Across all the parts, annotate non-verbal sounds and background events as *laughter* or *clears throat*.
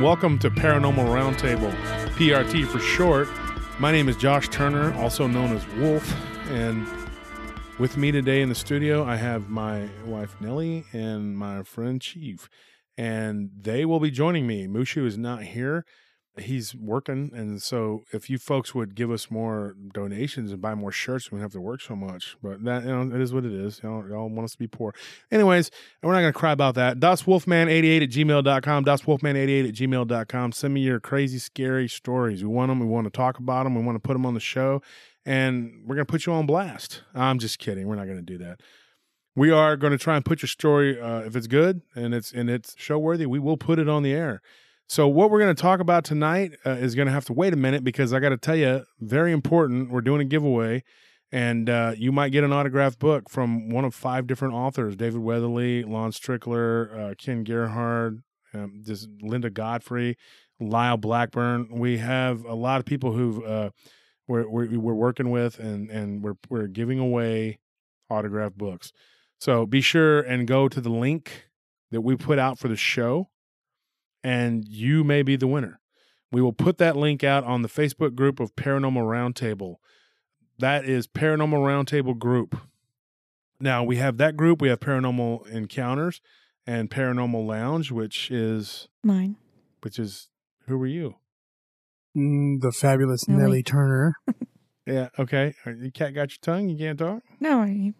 Welcome to Paranormal Roundtable, PRT for short. My name is Josh Turner, also known as Wolf, and with me today in the studio, I have my wife Nellie and my friend Chief, and they will be joining me. Mushu is not here. He's working, and so if you folks would give us more donations and buy more shirts, we wouldn't have to work so much. But that you know, it is what it is. Y'all, y'all want us to be poor. Anyways, we're not gonna cry about that. DasWolfman88 at gmail.com. DasWolfman88 at gmail.com. Send me your crazy, scary stories. We want them. We want to talk about them. We want to put them on the show, and we're gonna put you on blast. I'm just kidding. We're not gonna do that. We are to try and put your story, uh, if it's good and it's and it's show worthy, we will put it on the air. So what we're going to talk about tonight uh, is going to have to wait a minute because I got to tell you, very important. We're doing a giveaway, and uh, you might get an autographed book from one of five different authors: David Weatherly, Lon Strickler, uh, Ken Gerhard, um, Linda Godfrey, Lyle Blackburn. We have a lot of people who've uh, we're, we're we're working with, and and we're we're giving away autographed books. So be sure and go to the link that we put out for the show and you may be the winner. We will put that link out on the Facebook group of Paranormal Roundtable. That is Paranormal Roundtable Group. Now we have that group. We have Paranormal Encounters and Paranormal Lounge, which is Mine. which is who were you? Mm, the fabulous Nelly. Nellie Turner. *laughs* Yeah, okay. Are- You cat got your tongue. You can't talk. No, I,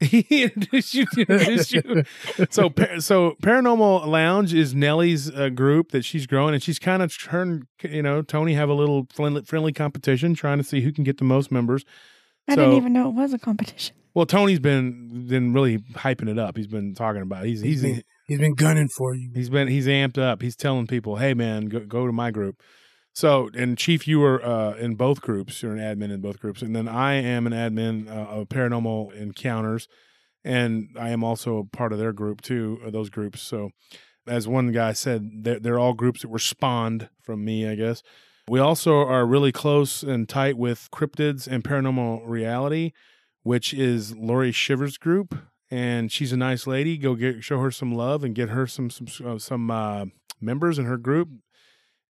he introduced you. he introduced you. So, par- so Paranormal Lounge is Nellie's uh, group that she's growing, and she's kind of turned. You know, Tony have a little friendly, friendly competition, trying to see who can get the most members. I So- didn't even know it was a competition. Well, Tony's been been really hyping it up. He's been talking about. It. He's he's He's been, he's been gunning for you. he's been he's amped up. He's telling people, "Hey, man, go, go to my group." So, and Chief, you were uh, in both groups. You're an admin in both groups, and then I am an admin uh, of Paranormal Encounters, and I am also a part of their group too. Those groups. So, as one guy said, they're, they're all groups that were spawned from me, I guess. We also are really close and tight with Cryptids and Paranormal Reality, which is Lori Shivers' group, and she's a nice lady. Go get show her some love and get her some some uh, some uh, members in her group.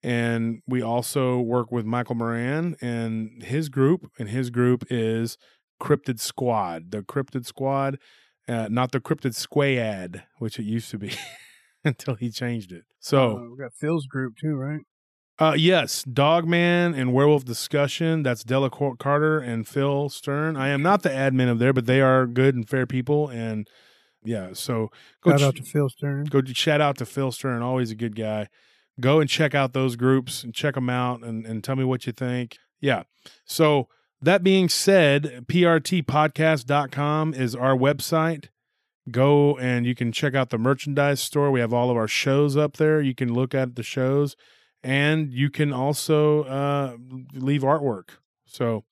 And we also work with Michael Moran and his group, and his group is Cryptid Squad, the Cryptid Squad, uh, not the Cryptid Squad, which it used to be *laughs* until he changed it. So. Uh, we got Phil's group too, right? Uh, yes, Dogman and Werewolf Discussion. That's Della Carter and Phil Stern. I am not the admin of there, but they are good and fair people. And yeah, so go Shout ch- out to Phil Stern. go shout out to Phil Stern, always a good guy. Go and check out those groups and check them out and, and tell me what you think. Yeah. So that being said, prtpodcast.com is our website. Go and you can check out the merchandise store. We have all of our shows up there. You can look at the shows and you can also uh, leave artwork. So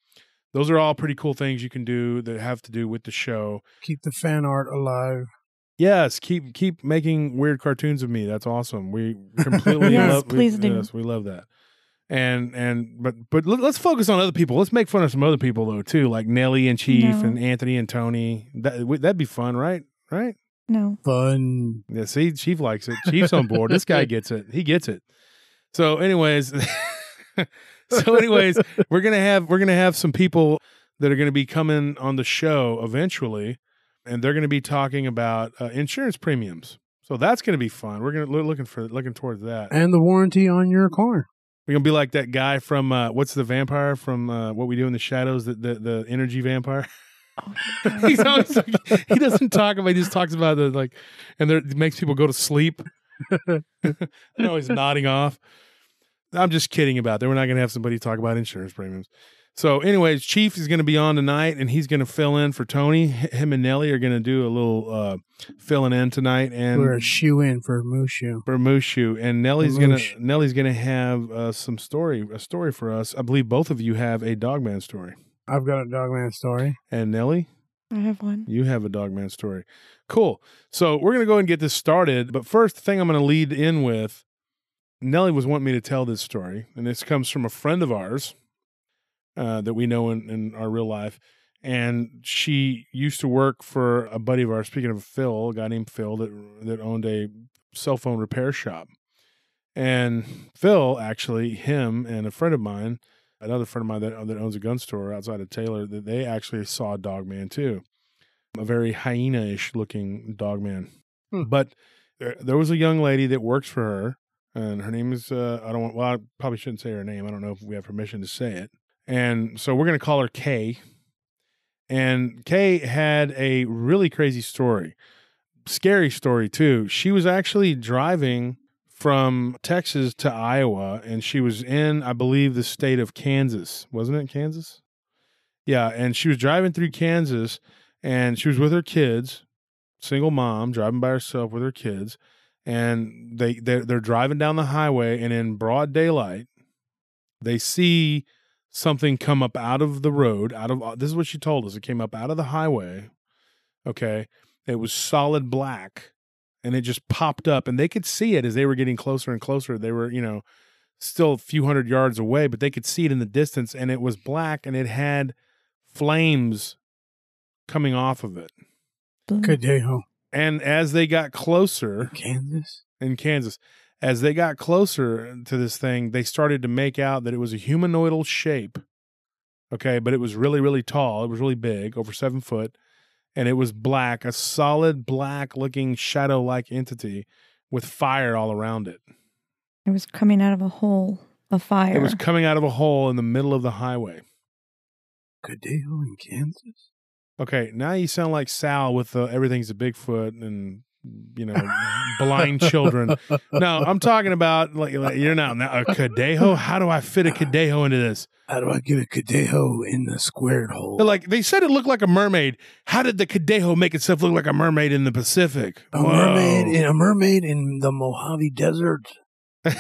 those are all pretty cool things you can do that have to do with the show. Keep the fan art alive. Yes, keep keep making weird cartoons of me. That's awesome. We completely *laughs* Yes, love. we- please do. Yes, we love that. And and but but let- let's focus on other people. Let's make fun of some other people though too, like Nelly and Chief No. and Anthony and Tony. That w- that'd be fun, right? Right? No. Fun. Yeah. See, Chief likes it. Chief's on board. This guy gets it. He gets it. So, anyways, *laughs* so anyways, we're gonna have we're gonna have some people that are gonna be coming on the show eventually, and they're gonna be talking about uh, insurance premiums. So that's gonna be fun. We're gonna we're looking for looking towards that. And the warranty on your car. We're gonna be like that guy from uh, what's the vampire from uh, What We Do in the Shadows, the the, the energy vampire. Oh, *laughs* He's always like, he doesn't talk about. He just talks about the like, and there it makes people go to sleep. *laughs* They're always nodding off. I'm just kidding about that. We're not going to have somebody talk about insurance premiums. So, anyways, Chief is going to be on tonight, and he's going to fill in for Tony. Him and Nelly are going to do a little uh, filling in tonight, and We're a shoe in for Mushu. for Mushu, and Nelly's gonna Moosh. Nelly's gonna have uh, some story a story for us. I believe both of you have a Dogman story, I've got a Dogman story. and Nelly, I have one. you have a Dogman story. Cool. So we're gonna go ahead and get this started. But first, the thing I'm gonna lead in with, Nelly was wanting me to tell this story, and this comes from a friend of ours uh, that we know in, in our real life. And she used to work for a buddy of ours. Speaking of Phil, a guy named Phil that that owned a cell phone repair shop. And Phil, actually, him and a friend of mine, another friend of mine that, that owns a gun store outside of Taylor, that they actually saw a Dogman too. A very hyena ish looking Dogman. Hmm. But there, there was a young lady that works for her, and her name is, uh, I don't want, well, I probably shouldn't say her name. I don't know if we have permission to say it. And so we're going to call her Kay. And Kay had a really crazy story, scary story too. She was actually driving from Texas to Iowa, and she was in, I believe, the state of Kansas. Wasn't it Kansas? Yeah, and she was driving through Kansas, and she was with her kids, single mom, driving by herself with her kids, and they they're, they're driving down the highway, and in broad daylight, they see something come up out of the road. Out of this is what she told us. It came up out of the highway. Okay, it was solid black and it just popped up and they could see it as they were getting closer and closer they were you know still a few hundred yards away but they could see it in the distance and it was black and it had flames coming off of it Blue. Cadejo, and as they got closer Kansas. in kansas as they got closer to this thing they started to make out that it was a humanoidal shape okay but it was really really tall it was really big over seven foot and it was black, a solid black looking shadow like entity with fire all around it. It was coming out of a hole of fire. It was coming out of a hole in the middle of the highway. Cadejo in Kansas. Okay, now you sound like Sal with the everything's a Bigfoot and you know blind children. No, I'm talking about like, like you're not now a Cadejo. How do I fit a Cadejo into this? How do I get a Cadejo in the squared hole? Like they said it looked like a mermaid. How did the Cadejo make itself look like a mermaid in the Pacific? a mermaid in a mermaid in the Mojave Desert. *laughs*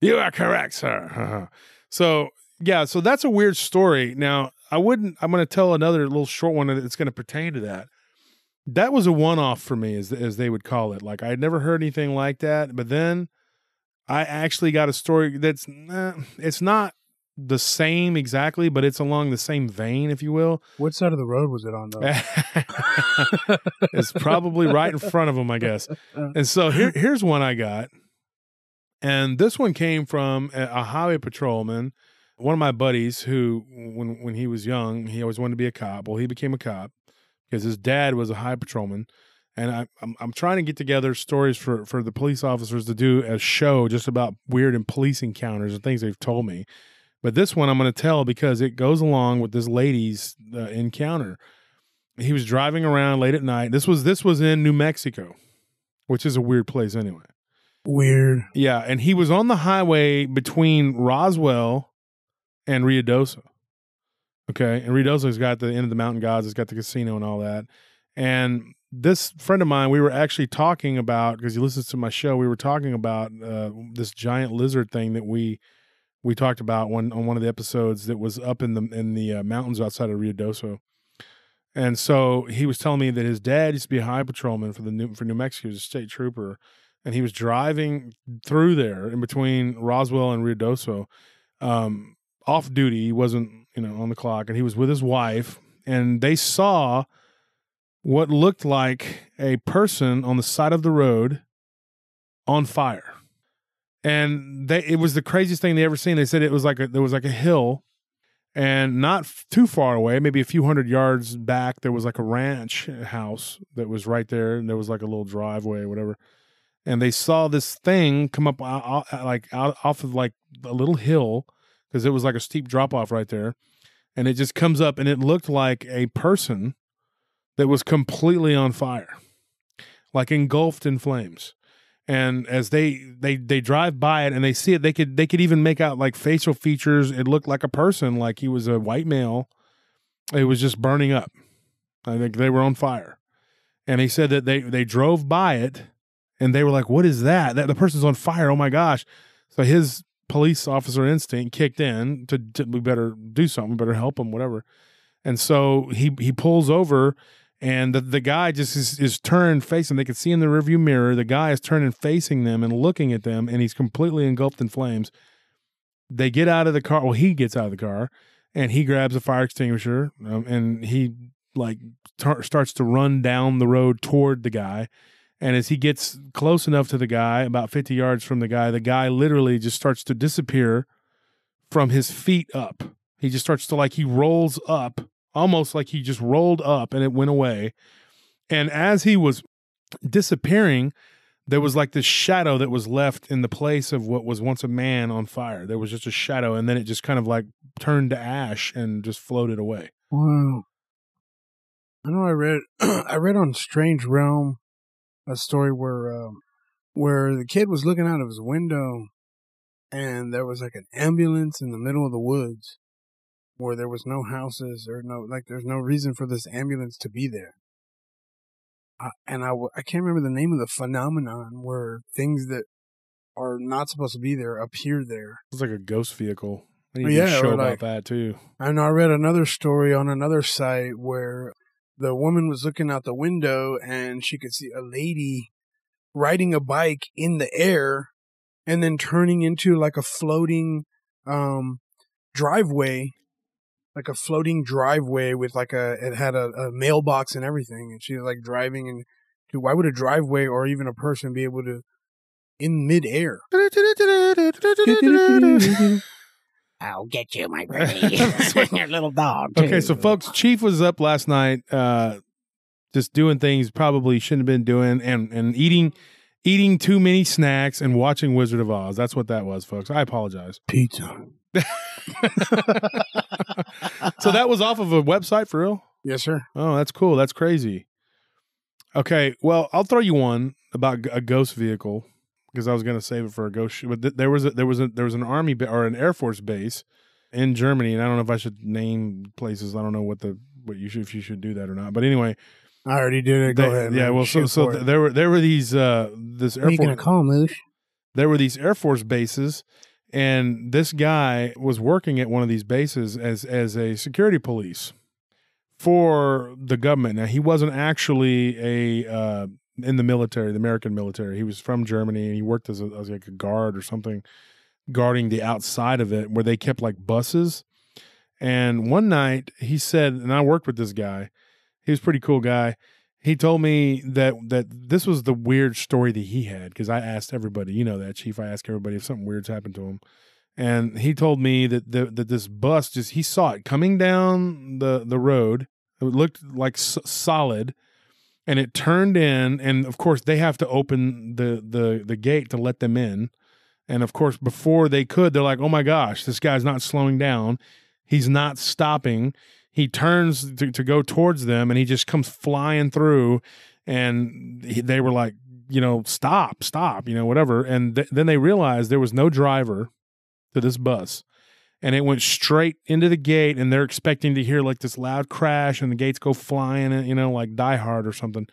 You are correct, sir. Uh-huh. So yeah, so that's a weird story. Now I wouldn't. I'm going to tell another little short one that's going to pertain to that. That was a one-off for me, as as they would call it. Like I had never heard anything like that, but then I actually got a story that's nah, it's not the same exactly, but it's along the same vein, if you will. What side of the road was it on, though? *laughs* it's probably right in front of them, I guess. *laughs* And so here, here's one I got, and this one came from a, a highway patrolman, one of my buddies who, when when he was young, he always wanted to be a cop. Well, he became a cop because his dad was a high patrolman. And I, I'm I'm trying to get together stories for for the police officers to do a show just about weird and police encounters and things they've told me. But this one I'm going to tell because it goes along with this lady's uh, encounter. He was driving around late at night. This was this was in New Mexico, which is a weird place anyway. Weird. Yeah, and he was on the highway between Roswell and Ruidoso. Okay, and Ruidoso's got the Inn of the Mountain Gods. It's got the casino and all that. And this friend of mine, we were actually talking about because he listens to my show. We were talking about uh, this giant lizard thing that we we talked about one on one of the episodes that was up in the in the uh, mountains outside of Rio Ruidoso. And so he was telling me that his dad used to be a high patrolman for the New, for New Mexico, he was a state trooper, and he was driving through there in between Roswell and Ruidoso, um, off duty. He wasn't you know on the clock, and he was with his wife, and they saw what looked like a person on the side of the road on fire. And they, it was the craziest thing they ever seen. They said it was like a, there was like a hill, and not f- too far away, maybe a few hundred yards back, there was like a ranch house that was right there, and there was like a little driveway, or whatever. And they saw this thing come up out, out- like out off of like a little hill because it was like a steep drop off right there, and it just comes up, and it looked like a person that was completely on fire, like engulfed in flames. And as they they they drive by it and they see it, they could they could even make out like facial features. It looked like a person, like he was a white male. It was just burning up. I think they were on fire. And he said that they they drove by it and they were like, "What is that? That the person's on fire! Oh my gosh!" So his police officer instinct kicked in to, to we better do something, better help him, whatever. And so he he pulls over and the, the guy just is, is turned facing they can see in the rearview mirror the guy is turning facing them and looking at them and he's completely engulfed in flames they get out of the car well he gets out of the car and he grabs a fire extinguisher um, and he like tar- starts to run down the road toward the guy And as he gets close enough to the guy, about 50 yards from the guy, the guy literally just starts to disappear from his feet up. He just starts to like, he rolls up, almost like he just rolled up and it went away. And as he was disappearing, there was like this shadow that was left in the place of what was once a man on fire. There was just a shadow, and then it just kind of like turned to ash and just floated away. Wow. I know I read *clears throat* I read on Strange Realm a story where um, where the kid was looking out of his window and there was like an ambulance in the middle of the woods where there was no houses or no like there's no reason for this ambulance to be there. Uh, and I, w- I can't remember the name of the phenomenon where things that are not supposed to be there appear there. It's like a ghost vehicle. I need Oh, to yeah, show about like- that too. And I read another story on another site where the woman was looking out the window and she could see a lady riding a bike in the air and then turning into like a floating um driveway like a floating driveway with like a it had a, a mailbox and everything. And she was like driving and dude, why would a driveway or even a person be able to in midair *laughs* I'll get you, my *laughs* pretty. *laughs* Your little dog. Too. Okay, so folks, Chief was up last night, uh, just doing things probably shouldn't have been doing, and and eating eating too many snacks and watching Wizard of Oz. That's what that was, folks. I apologize. pizza *laughs* so that was off of a website for real. yes sir Oh, that's cool. That's crazy. Okay, well, I'll throw you one about a ghost vehicle because I was going to save it for a ghost. But th- there was a, there was a, there was an army ba- or an air force base in Germany, and I don't know if I should name places. I don't know what the what you should if you should do that or not. But anyway, i already did it go they- ahead yeah. man. Well, so Shoot so th- there were there were these uh this air force call Moosh? there were these air force bases and this guy was working at one of these bases as as a security police for the government now he wasn't actually a uh in the military the american military he was from germany and he worked as, a, as like a guard or something guarding the outside of it where they kept like buses and one night he said and i worked with this guy he was pretty cool guy he told me that that this was the weird story that he had because I asked everybody, you know that chief. I asked everybody if something weird's happened to him, and he told me that the, that this bus just he saw it coming down the the road. It looked like s- solid, and it turned in, and of course they have to open the the the gate to let them in, and of course before they could, they're like, oh my gosh, this guy's not slowing down, he's not stopping. He turns to, to go towards them and he just comes flying through. And he, they were like you know stop stop you know whatever. And th- then they realized there was no driver to this bus and it went straight into the gate and they're expecting to hear like this loud crash and the gates go flying and you know like die hard or something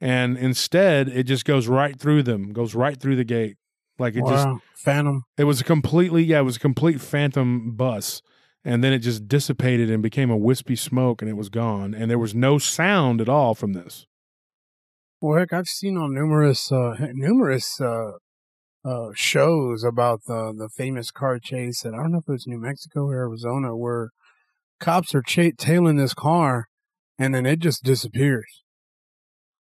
and instead it just goes right through them goes right through the gate like it just. Phantom. it was a completely, yeah, it was a complete phantom bus. And then it just dissipated and became a wispy smoke and it was gone. And there was no sound at all from this. Well, heck, I've seen on numerous, uh, numerous, uh, uh, shows about the the famous car chase. And I don't know if it was New Mexico or Arizona, where cops are cha- tailing this car, and then it just disappears.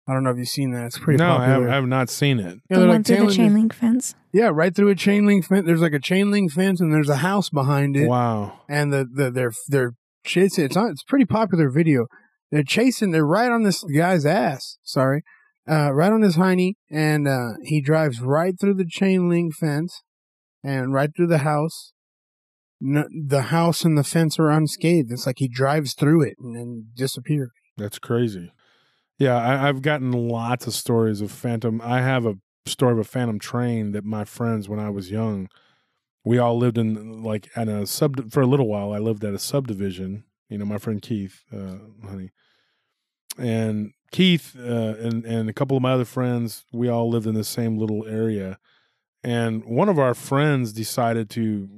I don't know if you've seen that. It's pretty no, I have. I have not seen it. Yeah, the they're one like through the chain link fence. Yeah, right through a chain link fence. There's like a chain link fence, and there's a house behind it. Wow. and the, the they're they're chasing. It's on. It's a pretty popular video. They're chasing. They're right on this guy's ass. Sorry, uh, right on his hiney, and uh, he drives right through the chain link fence, and right through the house. No, the house and the fence are unscathed. It's like he drives through it and then disappears. That's crazy. Yeah, I, I've gotten lots of stories of phantom. I have a story of a phantom train that my friends, when I was young, we all lived in like at a sub for a little while. I lived at a subdivision. You know, my friend Keith, uh, honey, and Keith uh, and and a couple of my other friends, we all lived in the same little area. And one of our friends decided to,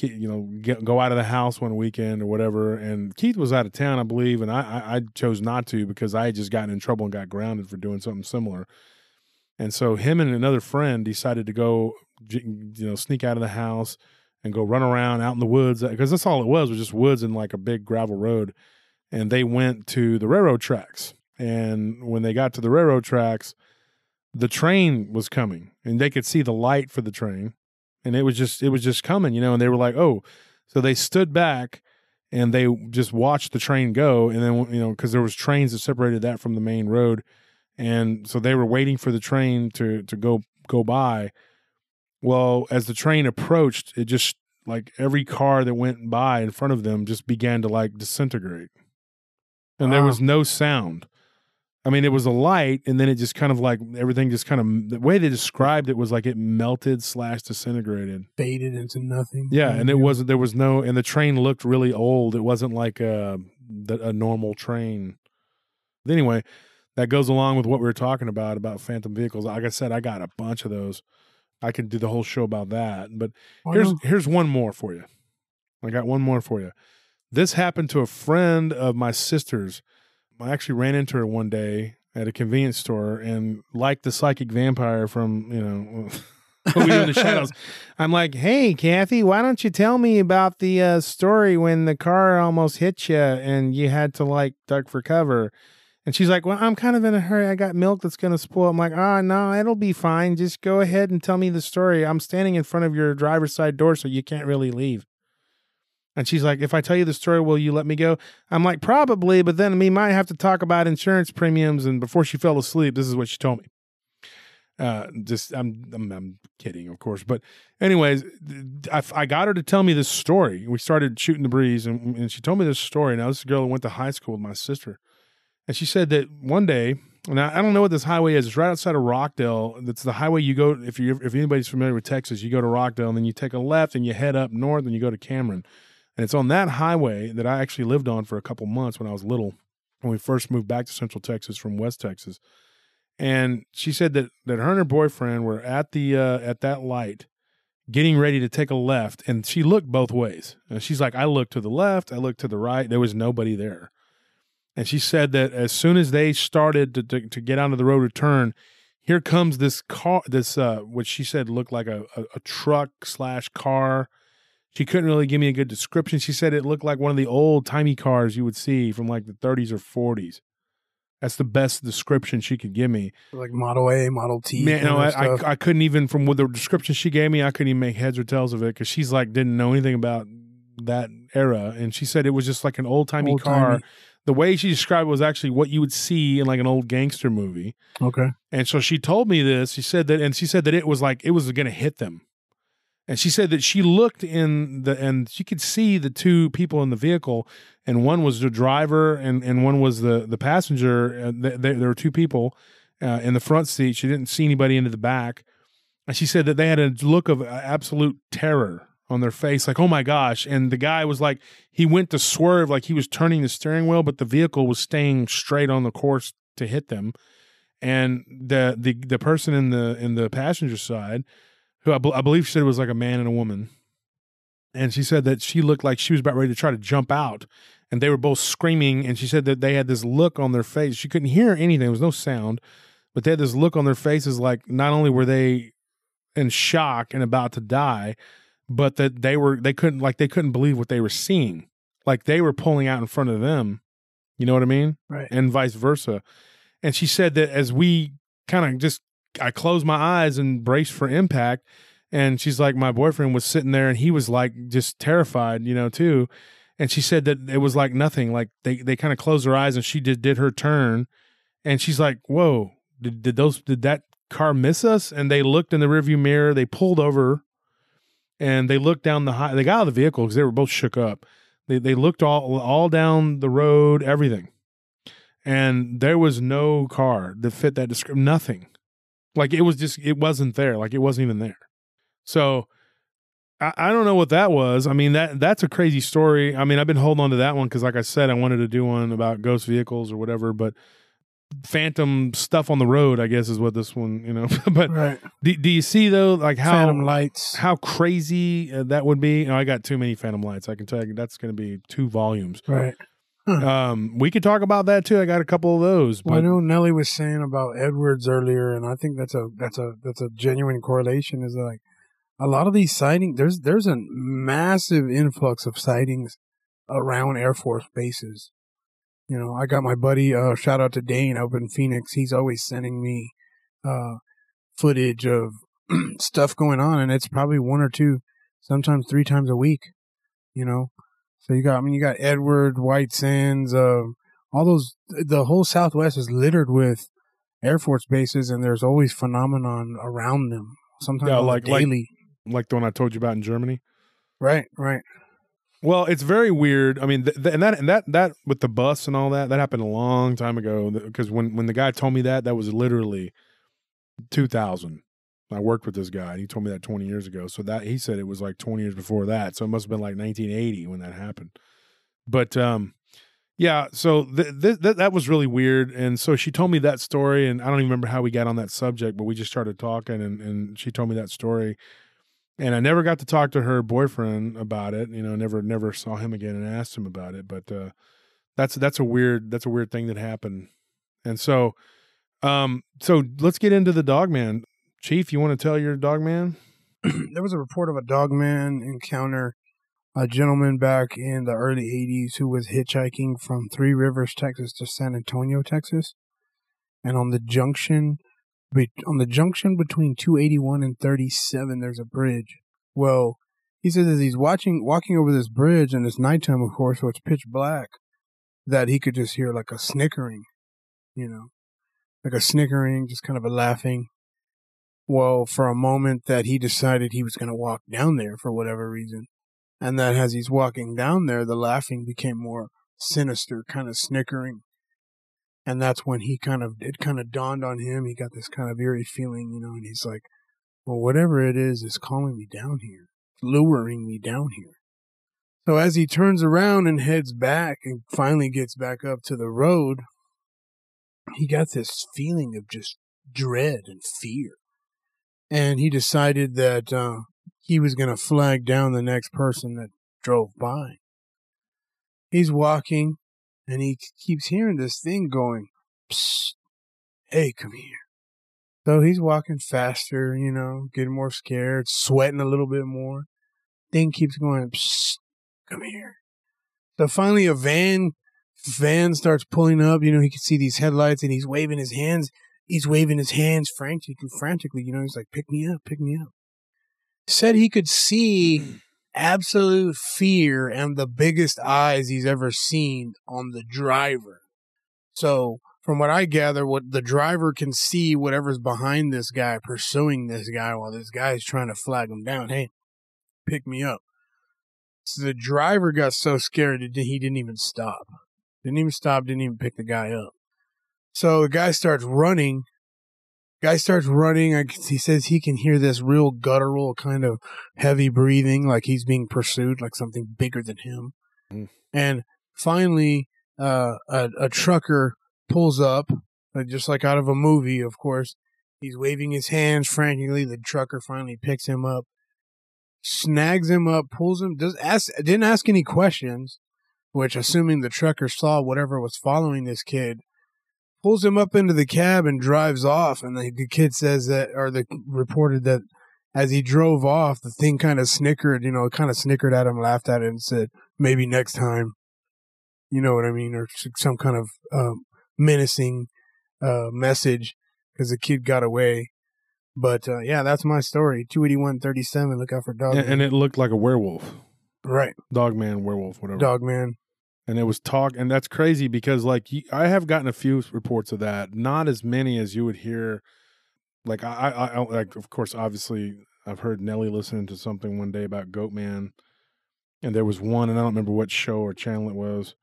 you know, get, go out of the house one weekend or whatever. And Keith was out of town, I believe, and I, I, I chose not to because I had just gotten in trouble and got grounded for doing something similar. And so him and another friend decided to go, you know, sneak out of the house and go run around out in the woods because that's all it was was just woods and like a big gravel road. And they went to the railroad tracks. And when they got to the railroad tracks, the train was coming and they could see the light for the train and it was just it was just coming you know and they were like oh. So they stood back and they just watched the train go and then you know because there was trains that separated that from the main road and so they were waiting for the train to to go go by. Well as the train approached it just like every car that went by in front of them just began to like disintegrate. And there was no sound I mean, it was a light, and then it just kind of like everything just kind of the way they described it was like it melted slash disintegrated. Faded into nothing. Yeah, and it wasn't there was no, and the train looked really old. It wasn't like uh, a a normal train. But anyway, that goes along with what we were talking about about phantom vehicles. Like I said, I got a bunch of those. I could do the whole show about that, but Why here's not? here's one more for you. I got one more for you. This happened to a friend of my sister's. I actually ran into her one day at a convenience store, and like the psychic vampire from you know. *laughs* we do in the shadows. *laughs* I'm like, hey, Kathy, why don't you tell me about the uh, story when the car almost hit you and you had to like duck for cover? And she's like, well, I'm kind of in a hurry. I got milk that's going to spoil. I'm like, oh, no, it'll be fine. Just go ahead and tell me the story. I'm standing in front of your driver's side door, so you can't really leave. And she's like, if I tell you the story, will you let me go? I'm like, probably, but then we might have to talk about insurance premiums. And before she fell asleep, this is what she told me. Uh, just I'm, I'm I'm kidding, of course, but anyways, I, I got her to tell me this story. We started shooting the breeze, and, and she told me this story. Now this girl went to high school with my sister, and she said that one day, and I, I don't know what this highway is. It's right outside of Rockdale. It's the highway you go if you if anybody's familiar with Texas, you go to Rockdale, and then you take a left and you head up north, and you go to Cameron, and it's on that highway that I actually lived on for a couple months when I was little, when we first moved back to Central Texas from West Texas. And she said that that her and her boyfriend were at the uh, at that light getting ready to take a left and she looked both ways. And she's like i looked to the left i looked to the right there was nobody there. And she said that as soon as they started to, to, to get onto the road to turn here comes this car this uh what she said looked like a, a, a truck slash car she couldn't really give me a good description she said it looked like one of the old timey cars you would see from like the 30s or 40s that's the best description she could give me like Model A, Model T. Man, no, I. I I couldn't even from what the description she gave me, I couldn't even make heads or tails of it because she's like didn't know anything about that era, and she said it was just like an old timey car. The way she described it was actually what you would see in like an old gangster movie, Okay. and so she told me this. She said that, and she said that it was like it was going to hit them, and she said that she looked in the and she could see the two people in the vehicle, and one was the driver, and and one was the the passenger. Th- there were two people uh, in the front seat. She didn't see anybody into the back, and she said that they had a look of uh, absolute terror on their face, like "Oh my gosh!" And the guy was like, he went to swerve, like he was turning the steering wheel, but the vehicle was staying straight on the course to hit them and the the the person in the in the passenger side, who I, bel- I believe she said it was like a man and a woman, and she said that she looked like she was about ready to try to jump out, and they were both screaming, and she said that they had this look on their face. She couldn't hear anything; there was no sound, but they had this look on their faces, like not only were they in shock and about to die, but that they were they couldn't like they couldn't believe what they were seeing, like they were pulling out in front of them. You know what I mean? Right. and vice versa. And she said that as we kind of just, I closed my eyes and braced for impact. And she's like, my boyfriend was sitting there and he was like just terrified, you know, too. And she said that it was like nothing. Like they, they kind of closed their eyes and she did, did her turn. And she's like, whoa, did, did those, did that car miss us? And they looked in the rearview mirror. They pulled over and they looked down the high, they got out of the vehicle because they were both shook up. They, they looked all, all down the road, everything and there was no car that fit that description. Nothing. Like it was just it wasn't there. Like it wasn't even there. So I, I don't know what that was. I mean that that's a crazy story. I mean I've been holding on to that one because like I said I wanted to do one about ghost vehicles or whatever, but phantom stuff on the road I guess is what this one you know. *laughs* but Right. do, do you see though like how Phantom lights. how crazy uh, that would be? You know, I got too many phantom lights. I can tell you that's going to be two volumes. Right. Um, we could talk about that too. I got a couple of those. Well, I know Nelly was saying about Edwards earlier, and I think that's a that's a that's a genuine correlation. Is like a lot of these sightings. There's there's a massive influx of sightings around Air Force bases. You know, I got my buddy. Uh, shout out to Dane up in Phoenix. He's always sending me uh, footage of *clears throat* stuff going on, and it's probably one or two, sometimes three times a week. You know, so you got I mean you got Edward White Sands, um, all those. The whole Southwest is littered with Air Force bases, and there's always phenomenon around them. Sometimes Yeah, like- like- daily. like the one I told you about in Germany. right, right. Well, it's very weird. I mean, th- th- and that and that that with the bus and all that that happened a long time ago. Because when when the guy told me that, that was literally 2000. I worked with this guy, and he told me that 20 years ago. So that he said it was like 20 years before that. So it must have been like 1980 when that happened. But um, yeah. So th- th- th- that was really weird. And so she told me that story, and I don't even remember how we got on that subject, but we just started talking, and and she told me that story and I never got to talk to her boyfriend about it. You know, never never saw him again and asked him about it. But uh, that's that's a weird that's a weird thing that happened. And so, um, so let's get into the dog man. Chief, you want to tell your dog man? *clears throat* there was a report of a dog man encounter a gentleman back in the early 80s who was hitchhiking from Three Rivers, Texas to San Antonio, Texas. And on the junction on the junction between 281 and 37 there's a bridge. Well, he says as he's watching walking over this bridge and it's nighttime of course, so it's pitch black, that he could just hear like a snickering, you know. Like a snickering, just kind of a laughing well, for a moment that he decided he was going to walk down there for whatever reason. And that as he's walking down there, the laughing became more sinister, kind of snickering. And that's when he kind of, it kind of dawned on him. He got this kind of eerie feeling, you know, and he's like, well, whatever it is, is calling me down here, luring me down here. So as he turns around and heads back and finally gets back up to the road, he got this feeling of just dread and fear and he decided that uh, he was going to flag down the next person that drove by. He's walking, and he keeps hearing this thing going, Psst, hey, come here. So he's walking faster, you know, getting more scared, sweating a little bit more. Thing keeps going, Psst, come here. So finally, a van van starts pulling up. You know, he can see these headlights, and he's waving his hands he's waving his hands frantically, frantically. You know, he's like, "Pick me up, pick me up." Said he could see absolute fear and the biggest eyes he's ever seen on the driver. So, from what I gather, what the driver can see, whatever's behind this guy pursuing this guy while this guy's trying to flag him down. Hey, pick me up. So the driver got so scared that he didn't even stop. Didn't even stop. Didn't even pick the guy up. So the guy starts running. Guy starts running. I, he says he can hear this real guttural kind of heavy breathing, like he's being pursued, like something bigger than him. Mm. And finally, uh, a, a trucker pulls up, just like out of a movie, of course. He's waving his hands frantically. The trucker finally picks him up, snags him up, pulls him. Does ask didn't ask any questions, which assuming the trucker saw whatever was following this kid, pulls him up into the cab and drives off. And the, the kid says that, or the reported that as he drove off, the thing kind of snickered, you know, kind of snickered at him, laughed at it, and said, maybe next time. You know what I mean? Or some kind of um, menacing uh, message because the kid got away. But uh, yeah, that's my story. 28137, look out for dog. And, and it looked like a werewolf, right, dog man, werewolf, whatever. dog man. And it was talk and that's crazy because like i have gotten a few reports of that not as many as you would hear like i i, I like of course obviously i've heard nelly listening to something one day about goatman and there was one and i don't remember what show or channel it was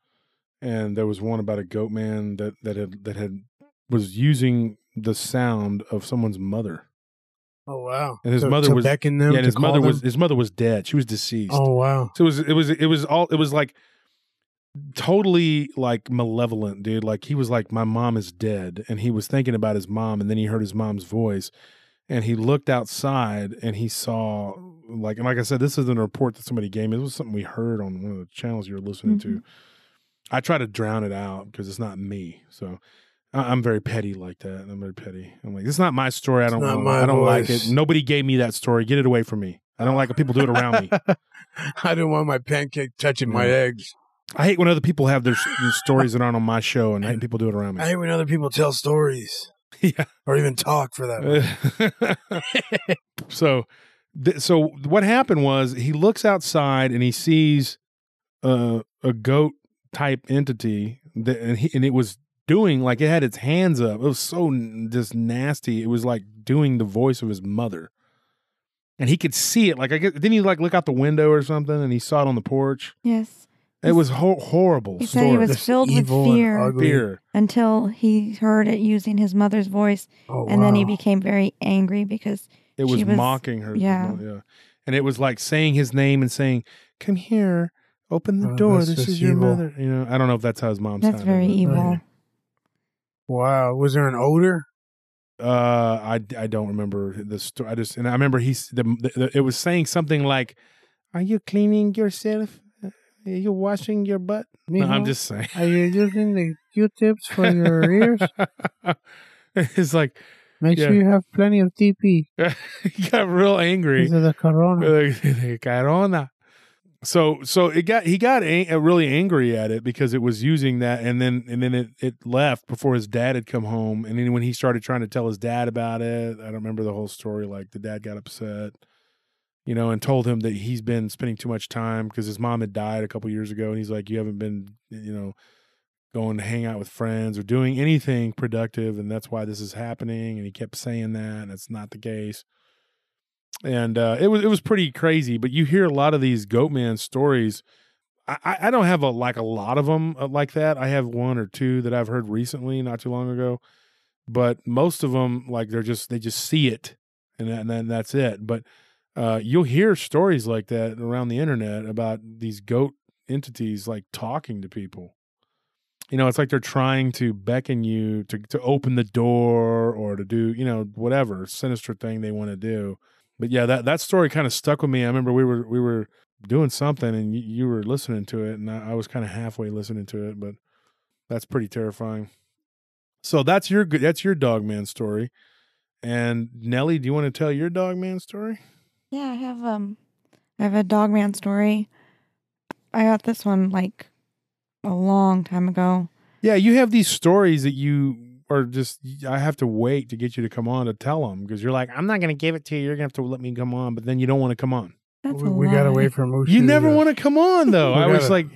and there was one about a goatman that that had that had was using the sound of someone's mother Oh wow! And his To- mother was- them. yeah his mother was his mother was dead she was deceased Oh wow! so it was it was it was all it was like totally like malevolent, dude. Like he was like, My mom is dead. And he was thinking about his mom, and then he heard his mom's voice. And he looked outside and he saw like and like I said, this isn't a report that somebody gave me. This was something we heard on one of the channels you were listening to. Mm-hmm. I try to drown it out because it's not me. So I- I'm very petty like that. I'm very petty. I'm like, it's not my story. I It's don't. not I don't like it. Nobody gave me that story. Get it away from me. I don't like when people do it around me. *laughs* I don't want my pancake touching my eggs. I hate when other people have their, their stories that aren't on my show, and I hate when people do it around me. I hate when other people tell stories. *laughs* Yeah. or even talk for that. *laughs* so, th- so what happened was he looks outside and he sees uh, a goat type entity, that, and he, and it was doing like it had its hands up. It was so just nasty. It was like doing the voice of his mother, and he could see it. Like I guess, didn't he like look out the window or something, and he saw it on the porch. Yes. It was ho- horrible. He said he was Just filled with evil and fear ugly. fear. until he heard it using his mother's voice, Oh, and then he wow. became very angry because It was, She was- mocking her. yeah. yeah. And it was like saying his name and saying, "Come here, open the Oh, door. that's This just is your evil. mother." You know, I don't know if that's how his mom that's sounded. very but- evil. Right. Wow. Was there an odor? Uh, I, I don't remember the story. I just and I remember he's the, the it was saying something like, "Are you cleaning yourself? Are you washing your butt?" No, I'm just saying. Are you using the Q-tips for your *laughs* ears? it's like Make Yeah. sure you have plenty of TP. *laughs* he got real angry. These are the corona. *laughs* The Corona. So so it got he got a- uh, really angry at it because it was using that and then and then it, it left before his dad had come home and then when he started trying to tell his dad about it I don't remember the whole story like the dad got upset you know and told him that he's been spending too much time because his mom had died a couple years ago and he's like you haven't been you know going to hang out with friends or doing anything productive and that's why this is happening and he kept saying that and it's not the case and uh, it was it was pretty crazy. But you hear a lot of these Goatman stories. I, I don't have a like a lot of them like that. I have one or two that I've heard recently, not too long ago. But most of them, like they're just they just see it, and, that, and then that's it. But uh, you'll hear stories like that around the internet about these goat entities like talking to people. You know, it's like they're trying to beckon you to to open the door or to do you know whatever sinister thing they want to do but yeah, that that story kind of stuck with me. I remember we were we were doing something and you, you were listening to it, and I, I was kind of halfway listening to it, but that's pretty terrifying. So that's your that's your dog man story. And Nellie, do you want to tell your dog man story? Yeah, I have um I have a dog man story. I got this one like a long time ago. Yeah, you have these stories that you are just I have to wait to get you to come on to tell them because you're like I'm not going to give it to you. You're going to have to let me come on, but then you don't want to come on. That's we a we got away from wait. You never want to come on though. *laughs* I was gotta- like,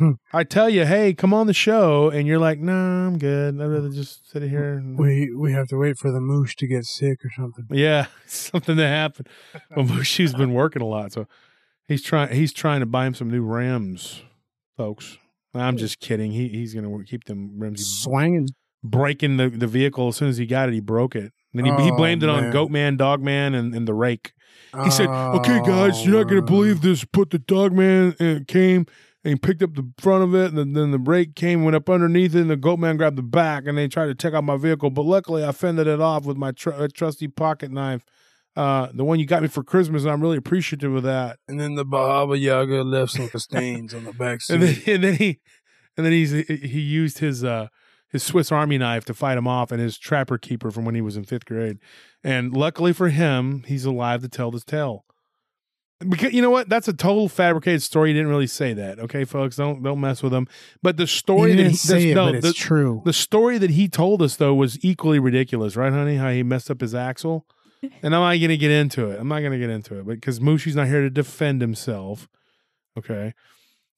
*laughs* I tell you, hey, come on the show, and you're like, nah, I'm good. I'd rather just sit here. And, We we have to wait for the moose to get sick or something. yeah, *laughs* something to happen. Well, Mushi's been working a lot, so he's trying. He's trying to buy him some new rims, folks. I'm just kidding. He he's gonna keep them rims. He Swanging. breaking the, the vehicle as soon as he got it. He broke it. And then he, he Oh, blamed it on. Goat Man, Dog Man, and, and the rake. He said, "Okay, guys, you're not gonna Oh, believe this. Put the dog man and uh, came and he picked up the front of it, and then, the brake came, went up underneath it, and the goat man grabbed the back, and they tried to take out my vehicle. But luckily, I fended it off with my tr- uh, trusty pocket knife, uh, the one you got me for Christmas, and I'm really appreciative of that. And then the Bahaba Yaga left some stains on the back seat. *laughs* And then, and then he, and then he's he used his uh his Swiss Army knife to fight him off, and his trapper keeper from when he was in fifth grade. And luckily for him, he's alive to tell this tale. Because you know what, that's a total fabricated story. He didn't really say that. Okay, folks, don't don't mess with him. But the story he that didn't he say the, it, no, but it's the, true. the story that he told us though was equally ridiculous, right, honey? How he messed up his axle. *laughs* And I'm not going to get into it. I'm not going to get into it, but because Mushi's not here to defend himself. Okay,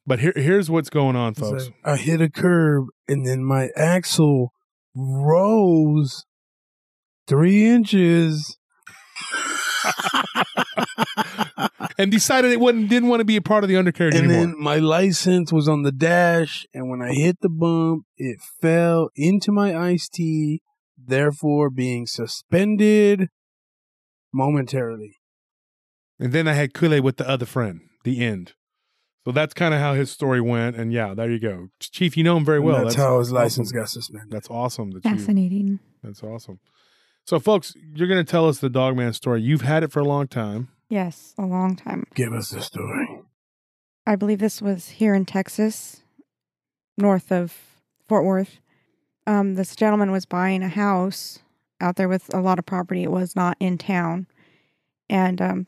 but here here's what's going on, folks. like, I hit a curb and then my axle rose three inches. *laughs* and decided it wasn't didn't want to be a part of the undercarriage And anymore. then my license was on the dash, and when I hit the bump, it fell into my iced tea, therefore being suspended momentarily. And then I had Kool Aid with the other friend. The end. So that's kind of how his story went. And yeah, there you go, Chief. You know him very well. that's, how his awesome. license got suspended. That's awesome. That you, Fascinating. that's awesome. So, folks, you're going to tell us the Dogman story. You've had it for a long time. Yes, a long time. Give us the story. I believe this was here in Texas, north of Fort Worth. Um, this gentleman was buying a house out there with a lot of property. It was not in town, and um,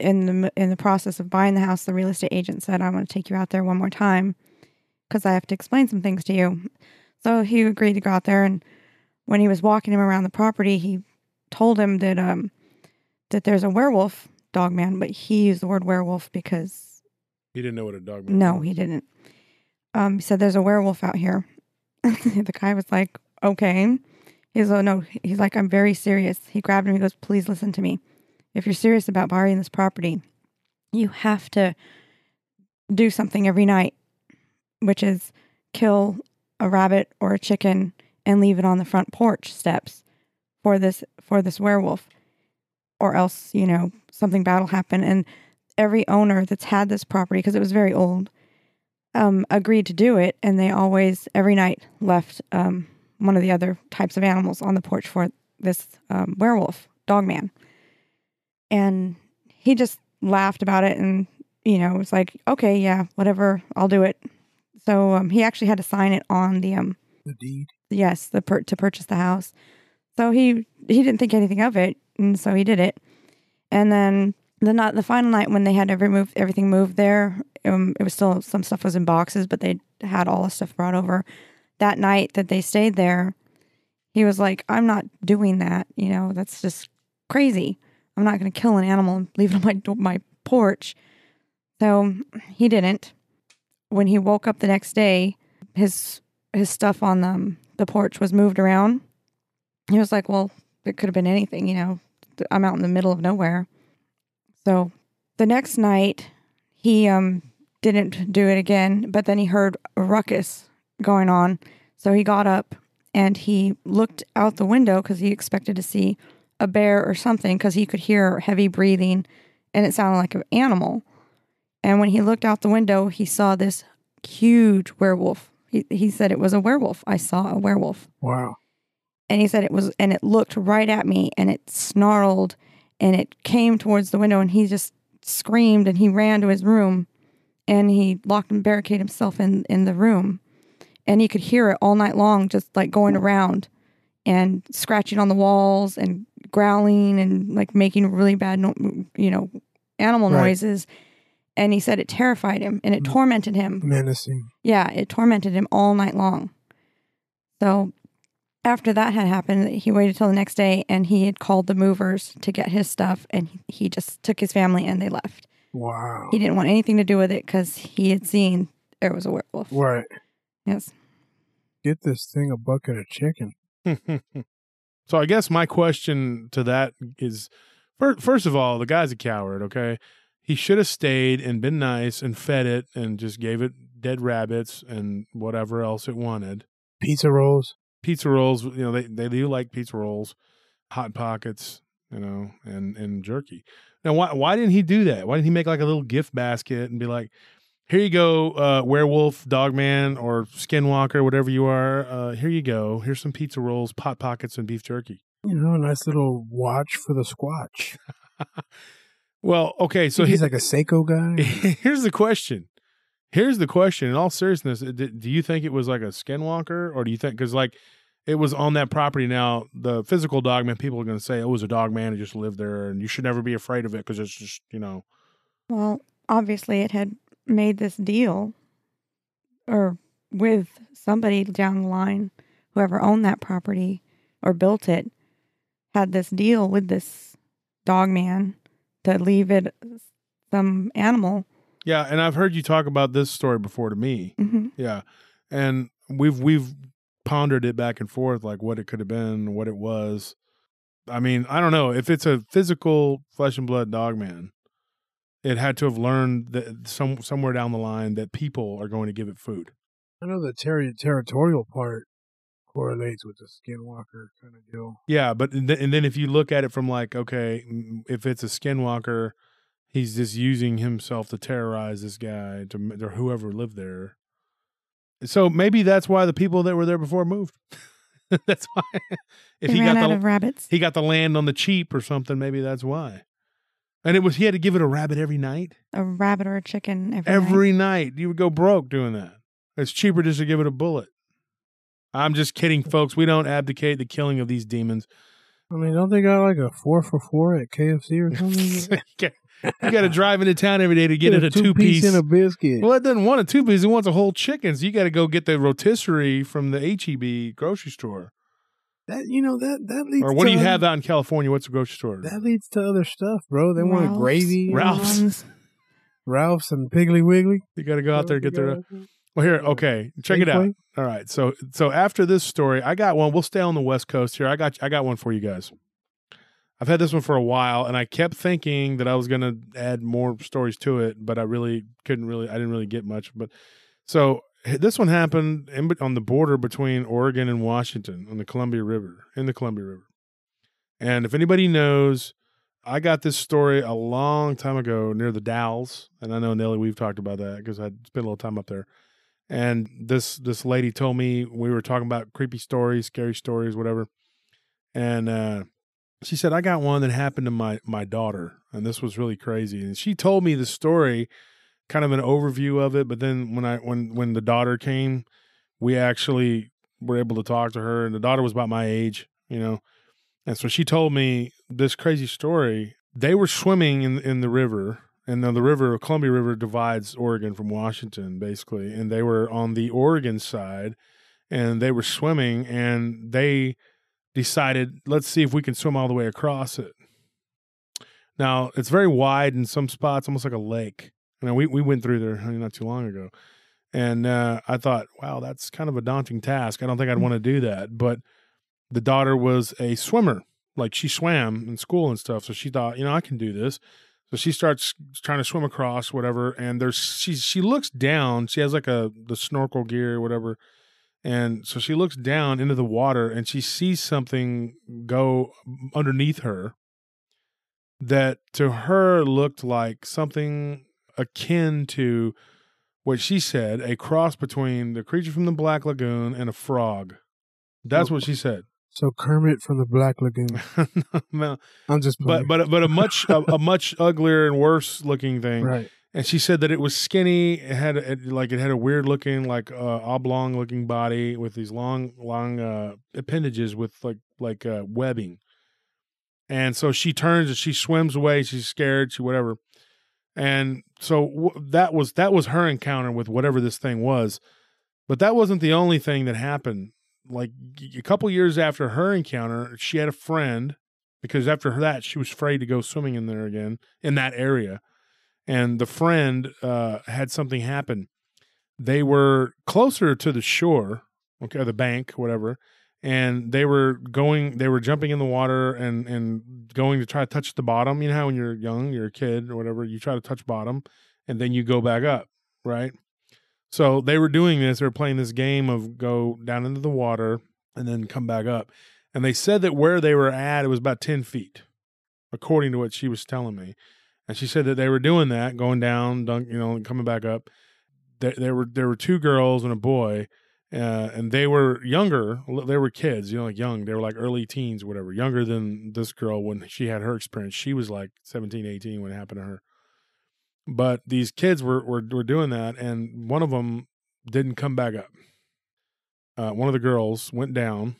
in the in the process of buying the house, the real estate agent said, "I want to take you out there one more time because I have to explain some things to you." So he agreed to go out there, and when he was walking him around the property, he told him that um that there's a werewolf dog man, but he used the word werewolf because He didn't know what a dog. no, was. he didn't. Um, he said there's a werewolf out here. *laughs* the guy was like, okay. He's like, no. He's like, I'm very serious. He grabbed him. He goes, please listen to me. If you're serious about buying this property, you have to do something every night, which is kill a rabbit or a chicken and leave it on the front porch steps for this for this werewolf, or else you know something bad will happen. And every owner that's had this property because it was very old um, agreed to do it, and they always every night left um, one of the other types of animals on the porch for this um, werewolf dog man, and he just laughed about it and you know was like, okay, yeah, whatever, I'll do it. So um, he actually had to sign it on the um The deed. yes the per- to purchase the house. So he he didn't think anything of it, and so he did it. And then the night, the final night when they had every move everything moved there, um, it was still some stuff was in boxes, but they had all the stuff brought over. That night that they stayed there, he was like, "I'm not doing that. You know, that's just crazy. I'm not going to kill an animal and leave it on my my porch." So he didn't. When he woke up the next day, his his stuff on the the porch was moved around. He was like, "Well, it could have been anything, you know. I'm out in the middle of nowhere." So the next night, he um didn't do it again, but then he heard a ruckus going on. So he got up and he looked out the window because he expected to see a bear or something because he could hear heavy breathing and it sounded like an animal. And when he looked out the window, he saw this huge werewolf. He, he said it was a werewolf. I saw a werewolf. Wow. And he said it was, and it looked right at me and it snarled and it came towards the window and he just screamed and he ran to his room and he locked and barricaded himself in, in the room. And he could hear it all night long, just like going around and scratching on the walls and growling and like making really bad, no- you know, animal Right. noises. And he said it terrified him and it Mm. tormented him. Menacing. Yeah, it tormented him all night long. So after that had happened, he waited till the next day and he had called the movers to get his stuff and he just took his family and they left. Wow. He didn't want anything to do with it because he had seen there was a werewolf. Right. Yes. Get this thing a bucket of chicken. *laughs* so I guess my question to that is, first of all, the guy's a coward. Okay, he should have stayed and been nice and fed it and just gave it dead rabbits and whatever else it wanted. Pizza rolls. Pizza rolls, you know, they they do like pizza rolls, hot pockets, you know, and and jerky. Now, why why didn't he do that? Why didn't he make like a little gift basket and be like, "Here you go, uh, werewolf, dogman, or skinwalker, whatever you are. Uh, here you go. Here's some pizza rolls, pot pockets, and beef jerky." You know, a nice little watch for the squatch. *laughs* Well, okay, so he's he- like a Seiko guy. *laughs* here's the question. Here's the question. In all seriousness, uh, do you think it was like a skinwalker, or do you think because like it was on that property now, the physical dogman people are going to say oh, it was a dog man who just lived there, and you should never be afraid of it because it's just you know Well, obviously it had made this deal or with somebody down the line, whoever owned that property or built it, had this deal with this dog man to leave it uh, some animal. Yeah. And I've heard you talk about this story before to me. hmm Yeah, and we've we've pondered it back and forth, like what it could have been, what it was. I mean, I don't know if it's a physical flesh and blood dog man. It had to have learned that some somewhere down the line that people are going to give it food. I know the terri territorial part correlates with the skinwalker kind of deal. Yeah, but and then, and then if you look at it from like, okay, mm, if it's a skinwalker, he's just using himself to terrorize this guy to or whoever lived there. So maybe that's why the people that were there before moved. *laughs* that's why. If They he ran got out the of rabbits. he got the land on the cheap or something, maybe that's why. And it was he had to give it a rabbit every night. a rabbit or a chicken every, night. Every night. You would go broke doing that. It's cheaper just to give it a bullet. I'm just kidding, folks. We don't abdicate the killing of these demons. I mean, don't they got like a four for four at KFC or something? *laughs* you got to drive into town every day to get it a two piece piece. and a biscuit. Well, it doesn't want a two piece. It wants a whole chicken. So you got to go get the rotisserie from the HEB grocery store. that you know that that leads. Or what to do you other- have out in California? What's a grocery store? That leads to other stuff, bro. They want Ralph's. gravy, Ralph's. Mom's. Ralph's, and Piggly Wiggly. You got to go out there and get their. Well, here, okay, check it out. Safeway? All right, so so after this story, I got one. We'll stay on the West Coast here. I got I got one for you guys. I've had this one for a while, and I kept thinking that I was going to add more stories to it, but I really couldn't. Really, I didn't really get much. But so this one happened in, on the border between Oregon and Washington on the Columbia River, in the Columbia River. And if anybody knows, I got this story a long time ago near the Dalles, and I know Nelly, we've talked about that because I spent a little time up there. And this this lady told me we were talking about creepy stories, scary stories, whatever. And uh, she said I got one that happened to my my daughter, and this was really crazy. And she told me the story, kind of an overview of it. But then when I when when the daughter came, we actually were able to talk to her, and the daughter was about my age, you know. And so she told me this crazy story. They were swimming in in the river, and the river, Columbia River, divides Oregon from Washington, basically. And they were on the Oregon side, and they were swimming, and they decided, let's see if we can swim all the way across it. Now it's very wide in some spots, almost like a lake. You know, we we went through there not too long ago, and uh, I thought, wow, that's kind of a daunting task. I don't think I'd want to do that, but the daughter was a swimmer. Like she swam in school and stuff so she thought you know i can do this. So she starts trying to swim across whatever and there's she she looks down. She has like a the snorkel gear or whatever and so she looks down into the water and she sees something go underneath her that to her looked like something akin to what she said a cross between the creature from the black lagoon and a frog that's what she said So Kermit from the Black Lagoon. *laughs* Well, I'm just but but but a much a, a much *laughs* uglier and worse looking thing. right. And she said that it was skinny. It had like it had a weird looking like uh, oblong looking body with these long long uh, appendages with like like uh, webbing. And so she turns and she swims away. She's scared. She whatever. And so w- that was that was her encounter with whatever this thing was. But that wasn't the only thing that happened. Like a couple years after her encounter, she had a friend because after that she was afraid to go swimming in there again in that area and the friend uh, had something happen. They were closer to the shore okay the bank whatever and they were going they were jumping in the water and and going to try to touch the bottom. You know how when you're young you're a kid or whatever you try to touch bottom and then you go back up right? So they were doing this they were playing this game of go down into the water and then come back up. And they said that where they were at, it was about 10 feet, according to what she was telling me. And she said that they were doing that, going down, dunk, you know, coming back up. There, there were there were two girls and a boy, uh, and they were younger. They were kids, you know, like young. They were like early teens, whatever, younger than this girl when she had her experience. She was like 17, 18 when it happened to her. But these kids were were, were doing that, and one of them didn't come back up. Uh, one of the girls went down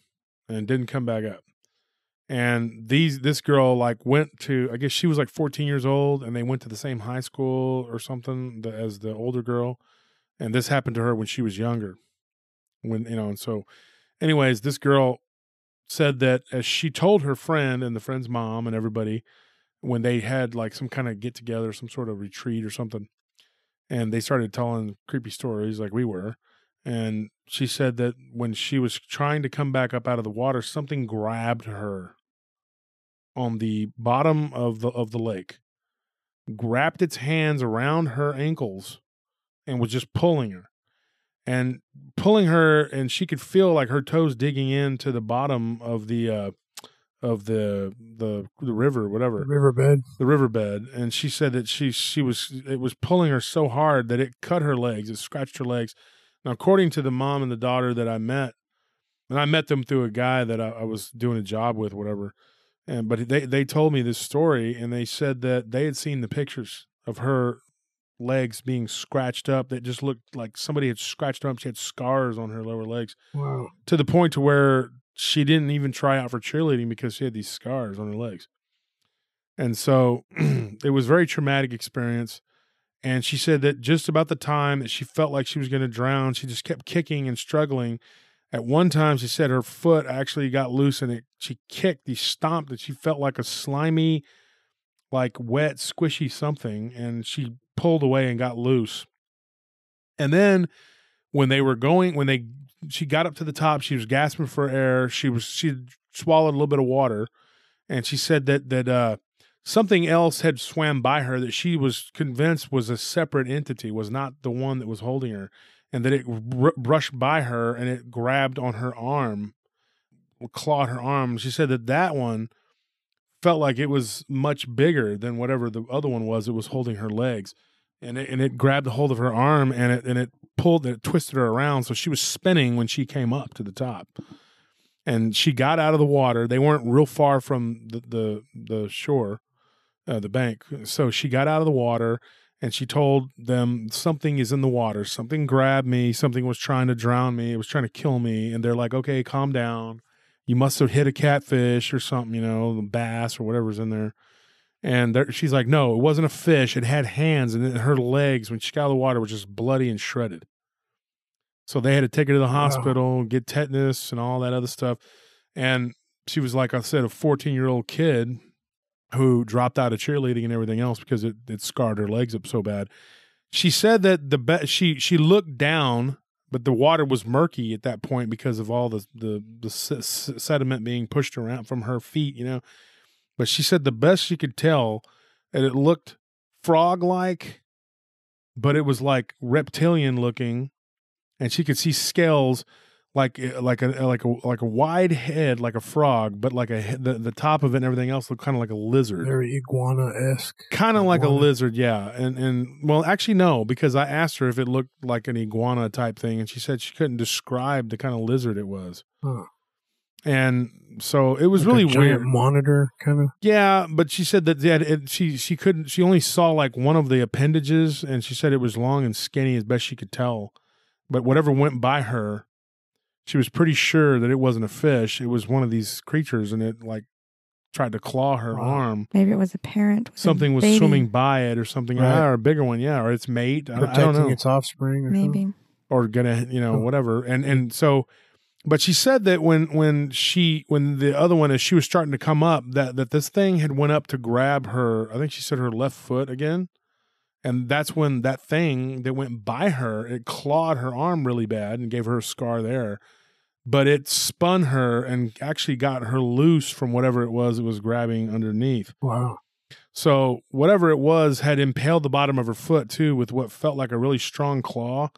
and didn't come back up. And these this girl like went to I guess she was like 14 years old and they went to the same high school or something as the older girl. And this happened to her when she was younger. When you know and so anyways this girl said that as she told her friend and the friend's mom and everybody when they had like some kind of get together some sort of retreat or something and they started telling creepy stories like we were. And she said that when she was trying to come back up out of the water something grabbed her on the bottom of the of the lake grabbed its hands around her ankles and was just pulling her and pulling her and she could feel like her toes digging into the bottom of the uh of the the the river whatever Riverbed. the riverbed and she said that she she was it was pulling her so hard that it cut her legs it scratched her legs now according to the mom and the daughter that i met and i met them through a guy that i, I was doing a job with whatever and but they they told me this story and they said that they had seen the pictures of her legs being scratched up that just looked like somebody had scratched her up she had scars on her lower legs Wow. to the point to where she didn't even try out for cheerleading because she had these scars on her legs. And so *clears throat* it was a very traumatic experience. And she said that just about the time that she felt like she was going to drown, she just kept kicking and struggling. At one time, she said her foot actually got loose and it she kicked, she stomped, and she felt like a slimy, like wet, squishy something, and she pulled away and got loose. And then when they were going, when they she got up to the top, she was gasping for air. She was she swallowed a little bit of water, and she said that that uh, something else had swam by her that she was convinced was a separate entity, was not the one that was holding her, and that it r- brushed by her and it grabbed on her arm, clawed her arm. She said that that one felt like it was much bigger than whatever the other one was. It was holding her legs, and it, and it grabbed a hold of her arm and it and it pulled and it twisted her around, so she was spinning when she came up to the top. And she got out of the water. They weren't real far from the the, the shore, uh, the bank. So she got out of the water and she told them something is in the water. Something grabbed me. Something was trying to drown me. It was trying to kill me. And they're like, okay, calm down. You must have hit a catfish or something, you know, the bass or whatever's in there. And there, she's like, no, it wasn't a fish. It had hands, and her legs, when she got out of the water, were just bloody and shredded. So they had to take her to the hospital, get tetanus and all that other stuff. And she was, like I said, a 14 year old kid who dropped out of cheerleading and everything else because it, it scarred her legs up so bad. She said that the be- she she looked down, but the water was murky at that point because of all the the, the sediment being pushed around from her feet, you know. But she said the best she could tell that it looked frog like, but it was like reptilian looking, and she could see scales like eh, like a like a like a wide head like a frog, but like a the the top of it and everything else looked kind of like a lizard Very iguana esque. kind of like a lizard yeah and and well actually no because i asked her if it looked like an iguana type thing and she said she couldn't describe the kind of lizard it was Huh. and so it was Like really weird Monitor kind of. yeah but she said that yeah, it, she she couldn't she only saw like one of the appendages and she said it was long and skinny as best she could tell but whatever went by her she was pretty sure that it wasn't a fish it was one of these creatures and it like tried to claw her Wow. arm Maybe it was a parent. with a something was baby. swimming by it or something Right. Ah, or a bigger one yeah or its mate I, I don't know its offspring. Or something. Maybe. or gonna you know oh. whatever and and so but she said that when when she when the other one as she was starting to come up that that this thing had went up to grab her i think she said her left foot again and that's when that thing that went by her it clawed her arm really bad and gave her a scar there but it spun her and actually got her loose from whatever it was it was grabbing underneath Wow. so whatever it was had impaled the bottom of her foot too with what felt like a really strong claw.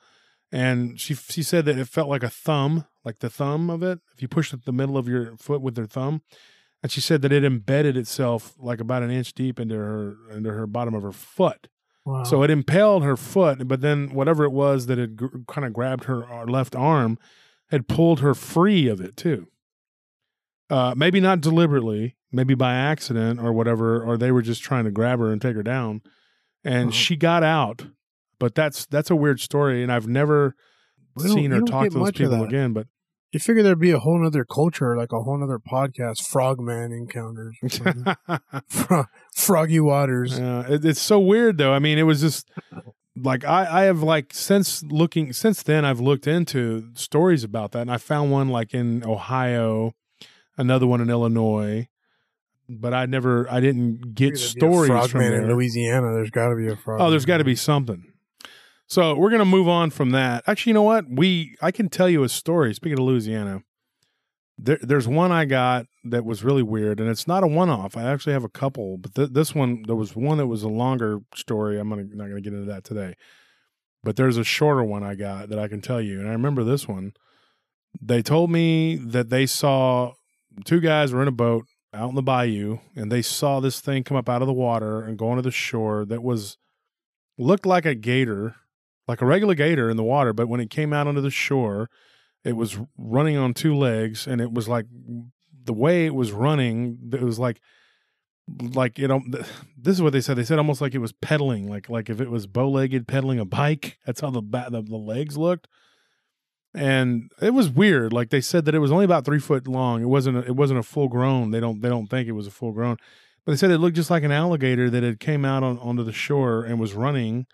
And she she said that it felt like a thumb, like the thumb of it. If you push at the middle of your foot with your thumb, and she said that it embedded itself like about an inch deep into her into her bottom of her foot. Wow. So it impaled her foot, but then whatever it was that had gr- kind of grabbed her uh, left arm had pulled her free of it too. Uh, maybe not deliberately, maybe by accident or whatever, or they were just trying to grab her and take her down, and Uh-huh. she got out. But that's that's a weird story, and I've never seen or talked to those people again. But you figure there'd be a whole other culture, like a whole other podcast, Frogman encounters. *laughs* Fro- Froggy Waters. Yeah, it, it's so weird though. I mean, it was just *laughs* like I, I have like since looking since then I've looked into stories about that, and I found one like in Ohio, another one in Illinois, but I never I didn't get Figure there'd a stories from Frogman in there. Louisiana. There's got to be a frog. Oh, there's got to be something. So we're gonna move on from that. Actually, you know what? We I can tell you a story. Speaking of Louisiana, there, there's one I got that was really weird, and it's not a one-off. I actually have a couple, but th- this one there was one that was a longer story. I'm gonna not gonna get into that today, but there's a shorter one I got that I can tell you, and I remember this one. They told me that they saw two guys were in a boat out in the bayou, and they saw this thing come up out of the water and go onto the shore that was looked like a gator, like a regular gator in the water, but when it came out onto the shore, it was running on two legs, and it was like the way it was running. It was like like you know this is what they said. They said almost like it was pedaling like like if it was bow-legged pedaling a bike. *laughs* That's how the ba- the, the legs looked. And it was weird. Like they said that it was only about three foot long. It wasn't a, it wasn't a full grown. They don't they don't think it was a full grown. But they said it looked just like an alligator that had came out on, onto the shore and was running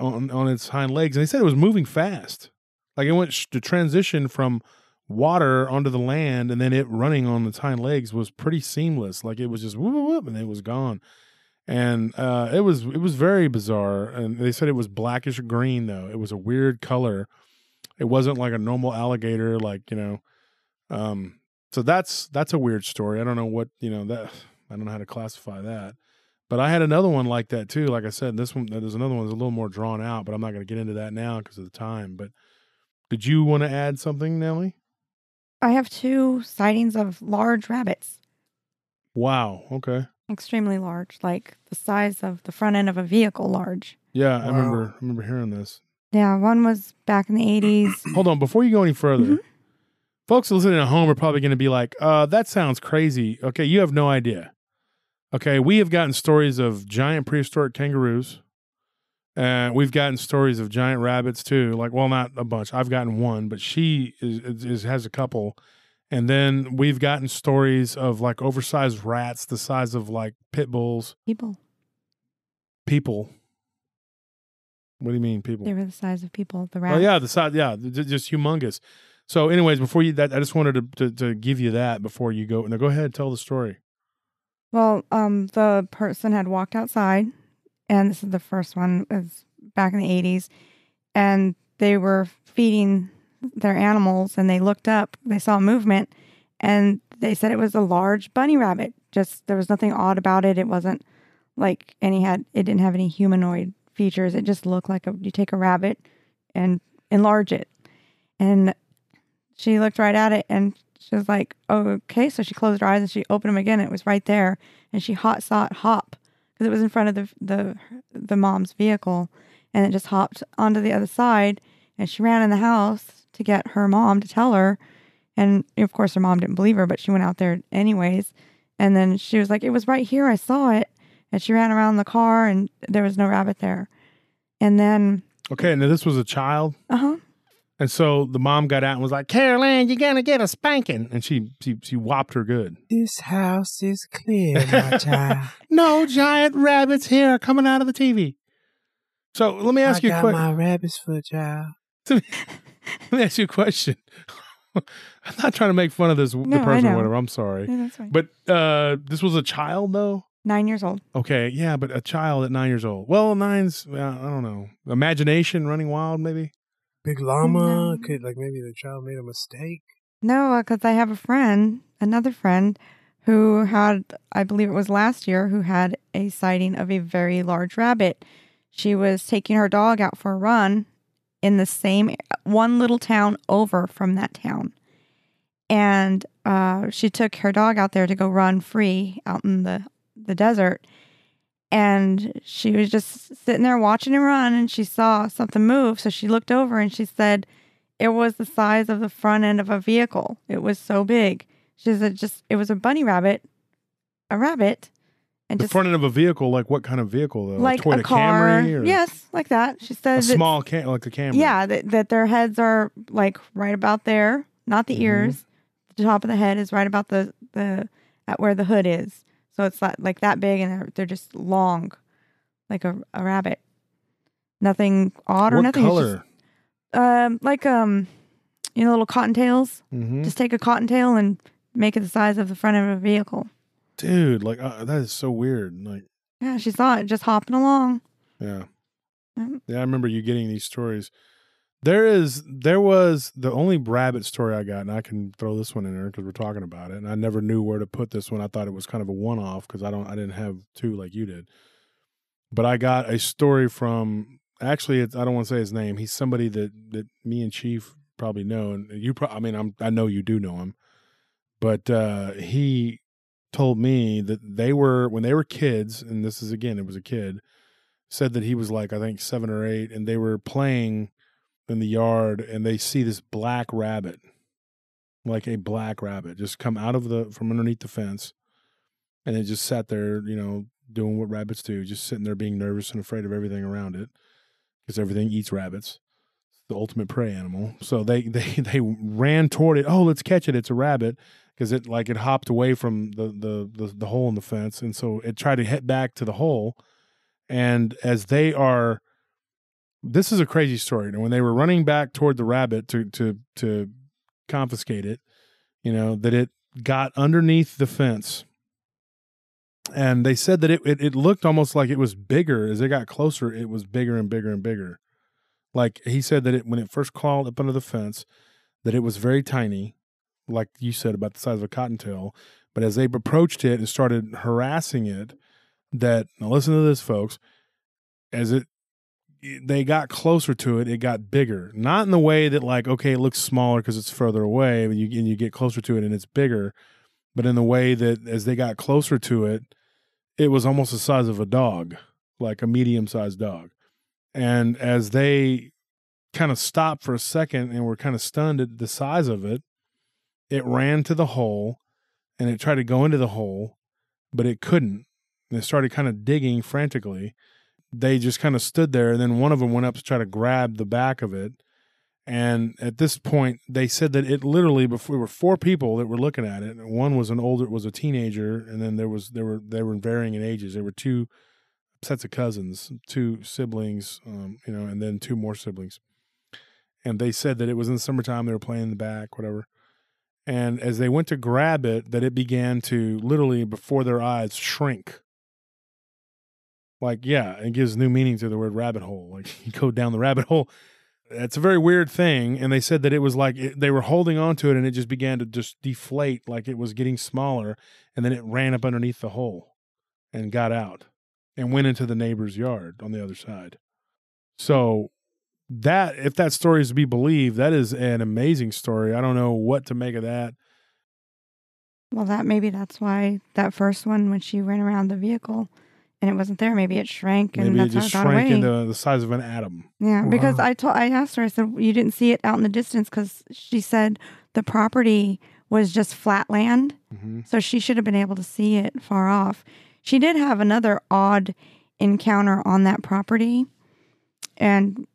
on on its hind legs. And they said it was moving fast. Like it went to transition from water onto the land and then it running on its hind legs was pretty seamless. Like it was just whoop, whoop, and it was gone. And uh, it was it was very bizarre. And they said it was blackish green though. It was a weird color. It wasn't like a normal alligator, like you know. Um, so that's that's a weird story. I don't know what you know that I don't know how to classify that. But I had another one like that too. Like I said, this one there's another one that's a little more drawn out, but I'm not going to get into that now because of the time. But did you want to add something, Nellie? I have two sightings of large rabbits, Wow. Okay. extremely large, like the size of the front end of a vehicle large. Yeah, I remember. I remember hearing this. Yeah, one was back in the 80s. *clears throat* Hold on, before you go any further, Mhm. folks listening at home are probably going to be like, "Uh, that sounds crazy." Okay, you have no idea. Okay, we have gotten stories of giant prehistoric kangaroos. Uh, we've gotten stories of giant rabbits too. Like, well, not a bunch. I've gotten one, but she is, is, is has a couple. And then we've gotten stories of like oversized rats the size of like pit bulls. People. People. What do you mean, people? They were the size of people. The rat. Oh yeah, the size, yeah, just humongous. So, anyways, before you that, I just wanted to, to to give you that before you go. Now, go ahead, and tell the story. Well, um, the person had walked outside, and this is the first one. Was back in the eighties, and they were feeding their animals, and they looked up. They saw movement, and they said it was a large bunny rabbit. Just there was nothing odd about it. It wasn't like any had. It didn't have any humanoid features. It just looked like a. You take a rabbit and enlarge it, and she looked right at it, and she was like, oh, okay. So she closed her eyes and she opened them again. It was right there. And she hot saw it hop because it was in front of the, the, the mom's vehicle. And it just hopped onto the other side. And she ran in the house to get her mom to tell her. And of course, her mom didn't believe her, but she went out there anyways. And then she was like, it was right here. I saw it. And she ran around the car and there was no rabbit there. And then, Okay, now this was a child, uh huh. And so the mom got out and was like, "Carolyn, you're gonna get a spanking," and she she she whopped her good. This house is clear, my *laughs* child. No giant rabbits here coming out of the TV. So let me ask I you a got question. my rabbit's foot, child. *laughs* Let me ask you a question. *laughs* I'm not trying to make fun of this No, the person or whatever. I'm sorry, Yeah, that's fine. but uh, this was a child though. Nine years old. Okay, yeah, but a child at nine years old. Well, nine's uh, I don't know. Imagination running wild, maybe. Big llama. No. Could like maybe the child made a mistake. No, because I have a friend, another friend, who had, I believe it was last year, who had a sighting of a very large rabbit. She was taking her dog out for a run in the same one little town over from that town. And uh, she took her dog out there to go run free out in the, the desert. And she was just sitting there watching him run, and she saw something move. So she looked over and she said, it was the size of the front end of a vehicle. It was so big. She said just it was a bunny rabbit, a rabbit, and The just front end of a vehicle, like what kind of vehicle though? like Toyota a car. Camry or Yes, like that. She a said that- small cam, like the camera yeah, that, that their heads are like right about there, not the Mhm. ears. The top of the head is right about the the at where the hood is. So it's like like that big, and they're they're just long, like a, a rabbit. Nothing odd or What nothing. It's just- color? um, like um, you know, little cottontails. hmm Just take a cottontail and make it the size of the front of a vehicle. Dude, like uh, that is so weird. Like, Yeah, she saw it just hopping along. yeah, Mm. yeah. I remember you getting these stories. There is, there was the only rabbit story I got, and I can throw this one in there because we're talking about it. And I never knew where to put this one. I thought it was kind of a one-off because I don't, I didn't have two like you did. But I got a story from actually, it's, I don't want to say his name. He's somebody that that me and Chief probably know, and you, pro- I mean, I'm, I know you do know him, but uh, he told me that they were when they were kids, and this is again, it was a kid, said that he was like I think seven or eight, and they were playing in the yard, and they see this black rabbit, like a black rabbit, just come out of the from underneath the fence, and it just sat there, you know, doing what rabbits do, just sitting there being nervous and afraid of everything around it, because everything eats rabbits. The ultimate prey animal. So they *laughs* they they ran toward it. Oh, let's catch it! It's a rabbit because it like it hopped away from the, the the the hole in the fence, and so it tried to head back to the hole. And as they are, this is a crazy story. And when they were running back toward the rabbit to to to confiscate it. You know that it got underneath the fence, and they said that it, it it looked almost like it was bigger as it got closer. It was bigger and bigger and bigger. Like he said that it when it first crawled up under the fence, that it was very tiny, like you said about the size of a cottontail. But as they approached it and started harassing it, that now listen to this, folks. As it they got closer to it, it got bigger. Not in the way that like okay, it looks smaller because it's further away, and you and you get closer to it and it's bigger, but in the way that as they got closer to it, it was almost the size of a dog, like a medium sized dog. And as they kind of stopped for a second and were kind of stunned at the size of it, it ran to the hole and it tried to go into the hole, but it couldn't. And it started kind of digging frantically. They just kind of stood there, and then one of them went up to try to grab the back of it. And at this point, they said that it literally before there were four people that were looking at it. One was an older, was a teenager, and then there was there were they were varying in ages. There were two sets of cousins, two siblings, um, you know, and then two more siblings. And they said that it was in the summertime. They were playing in the back, whatever. And as they went to grab it, that it began to literally before their eyes shrink. Like, yeah, it gives new meaning to the word rabbit hole. Like *laughs* you go down the rabbit hole. It's a very weird thing. And they said that it was like it, they were holding on to it and it just began to just deflate like it was getting smaller. And then it ran up underneath the hole and got out and went into the neighbor's yard on the other side. So that if that story is to be believed, that is an amazing story. I don't know what to make of that. Well, that maybe that's why that first one when she ran around the vehicle and it wasn't there, maybe it shrank and Maybe it that's just how it got shrank away. into the size of an atom. yeah, because Wow. I told I asked her. I said you didn't see it out in the distance because she said the property was just flat land, hmm so she should have been able to see it far off. She did have another odd encounter on that property, and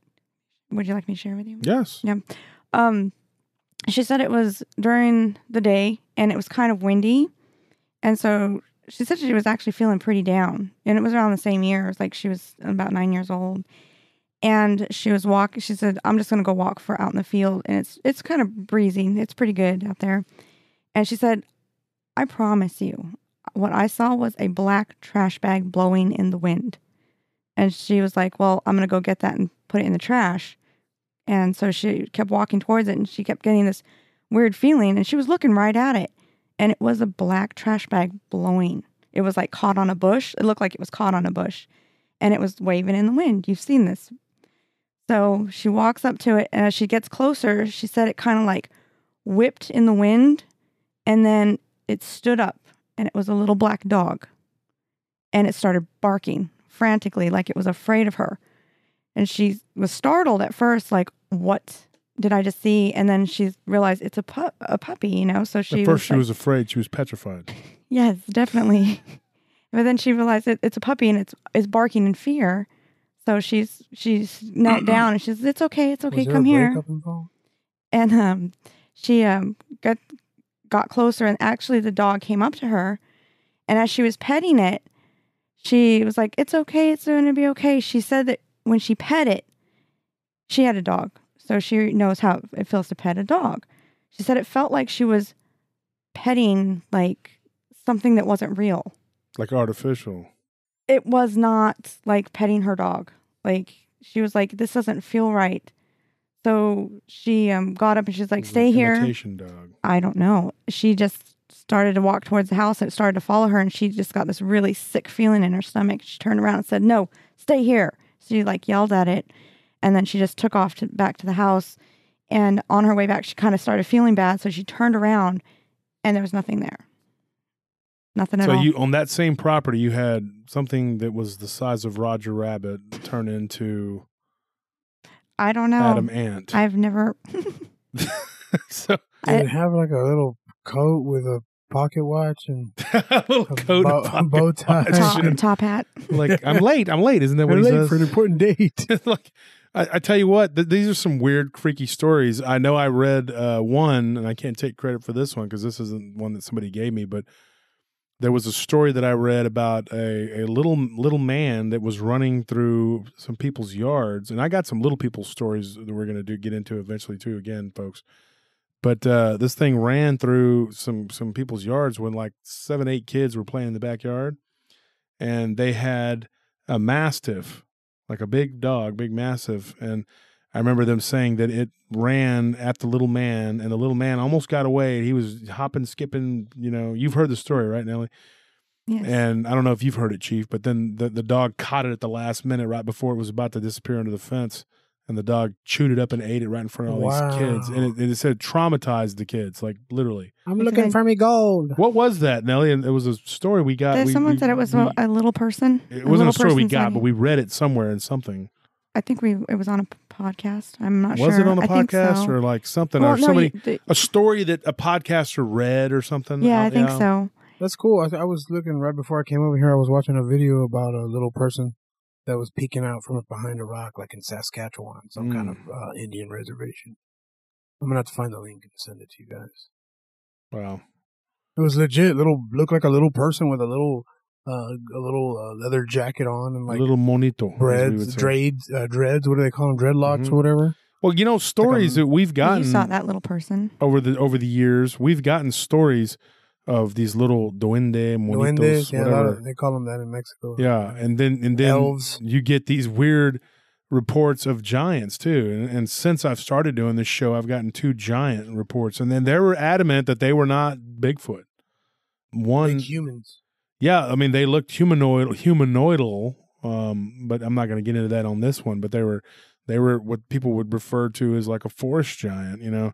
would you like me to share with you? Yes. Yeah. Um, she said it was during the day and it was kind of windy, and so she said she was actually feeling pretty down. And it was around the same year. It was like she was about nine years old, and she was walking. She said, "I'm just gonna go walk for out in the field, and it's it's kind of breezy. It's pretty good out there." And she said, "I promise you, what I saw was a black trash bag blowing in the wind." And she was like, "Well, I'm gonna go get that and put it in the trash." And so she kept walking towards it and she kept getting this weird feeling and she was looking right at it. And it was a black trash bag blowing. It was like caught on a bush. It looked like it was caught on a bush and it was waving in the wind. You've seen this. So she walks up to it and as she gets closer, she said it kind of like whipped in the wind and then it stood up and it was a little black dog. And it started barking frantically like it was afraid of her. And she was startled at first, like, what did I just see? And then she realized it's a pup, a puppy, you know. So she At first, was she like, was afraid. She was petrified. *laughs* yes, definitely. *laughs* but then she realized it, it's a puppy and it's is barking in fear. So she's she's knelt *clears throat* down and she says, "It's okay, it's okay, come here." And um, she um got got closer, and actually the dog came up to her, and as she was petting it, she was like, "It's okay, it's going to be okay." She said that when she pet it, she had a dog, so she knows how it feels to pet a dog. She said it felt like she was petting like something that wasn't real. Like artificial. It was not like petting her dog. Like she was like, "This doesn't feel right." So she um got up and she's like, "Stay here." Dog. I don't know. She just started to walk towards the house and it started to follow her and she just got this really sick feeling in her stomach. She turned around and said, "No, stay here." So She like yelled at it and then she just took off to, back to the house and on her way back she kind of started feeling bad so she turned around and there was nothing there. Nothing at all. So you on that same property, you had something that was the size of Roger Rabbit turn into I don't know. Adam Ant. I've never *laughs* so Did I- it have like a little coat with a pocket watch and *laughs* a little a coat bow, *laughs* of pocket bow tie? watch. top, Shouldn't- top hat. like I'm late. I'm late. Isn't that what We're he late says? for an important date. like I, I tell you what, th- these are some weird, freaky stories. I know I read uh, one, and I can't take credit for this one because this isn't one that somebody gave me, but there was a story that I read about a, a little little man that was running through some people's yards, and I got some little people stories that we're going to do get into eventually too. Again, folks, But uh, this thing ran through some some people's yards when like seven eight kids were playing in the backyard, and they had a mastiff, like a big dog, big massive. and I remember them saying that it ran at the little man, and the little man almost got away. He was hopping, skipping. You know, you've heard the story, right, Nellie? Yes. And I don't know if you've heard it, Chief, but then the, the dog caught it at the last minute, right before it was about to disappear under the fence. And the dog chewed it up and ate it right in front of all Wow. these kids. And it, it said traumatized the kids, like literally. I'm looking an- for me gold. What was that, Nellie? And it was a story we got. We- someone we- said it was we- a, a little person. It a wasn't a story we got, sighting. but we read it somewhere in something. I think we it was on a podcast. I'm not was sure. Was it on the I think podcast so. or like something? Well, or no, somebody, you- the- a story that a podcaster read or something? yeah, I think so. That's cool. I, I was looking right before I came over here. I was watching a video about a little person that was peeking out from behind a rock, like in Saskatchewan, some kind of Mm. uh, Indian reservation. I'm gonna have to find the link and send it to you guys. Wow. It was legit. Little looked like a little person with a little, uh, a little uh, leather jacket on and like little monito. as dreads, dreads, uh, dreads. What do they call them? Dreadlocks Mhm. or whatever. Well, you know, stories a- that we've gotten You saw that little person. over the over the years, we've gotten stories of these little duende, monitos, Duendes. Yeah, whatever. of, they call them that in Mexico. yeah, and then and then Elves. you get these weird reports of giants too. And, and since I've started doing this show, I've gotten two giant reports, and then they were adamant that they were not Bigfoot. One, Big humans. yeah, I mean they looked humanoid, humanoidal, um, but I'm not going to get into that on this one. But they were they were what people would refer to as like a forest giant, you know.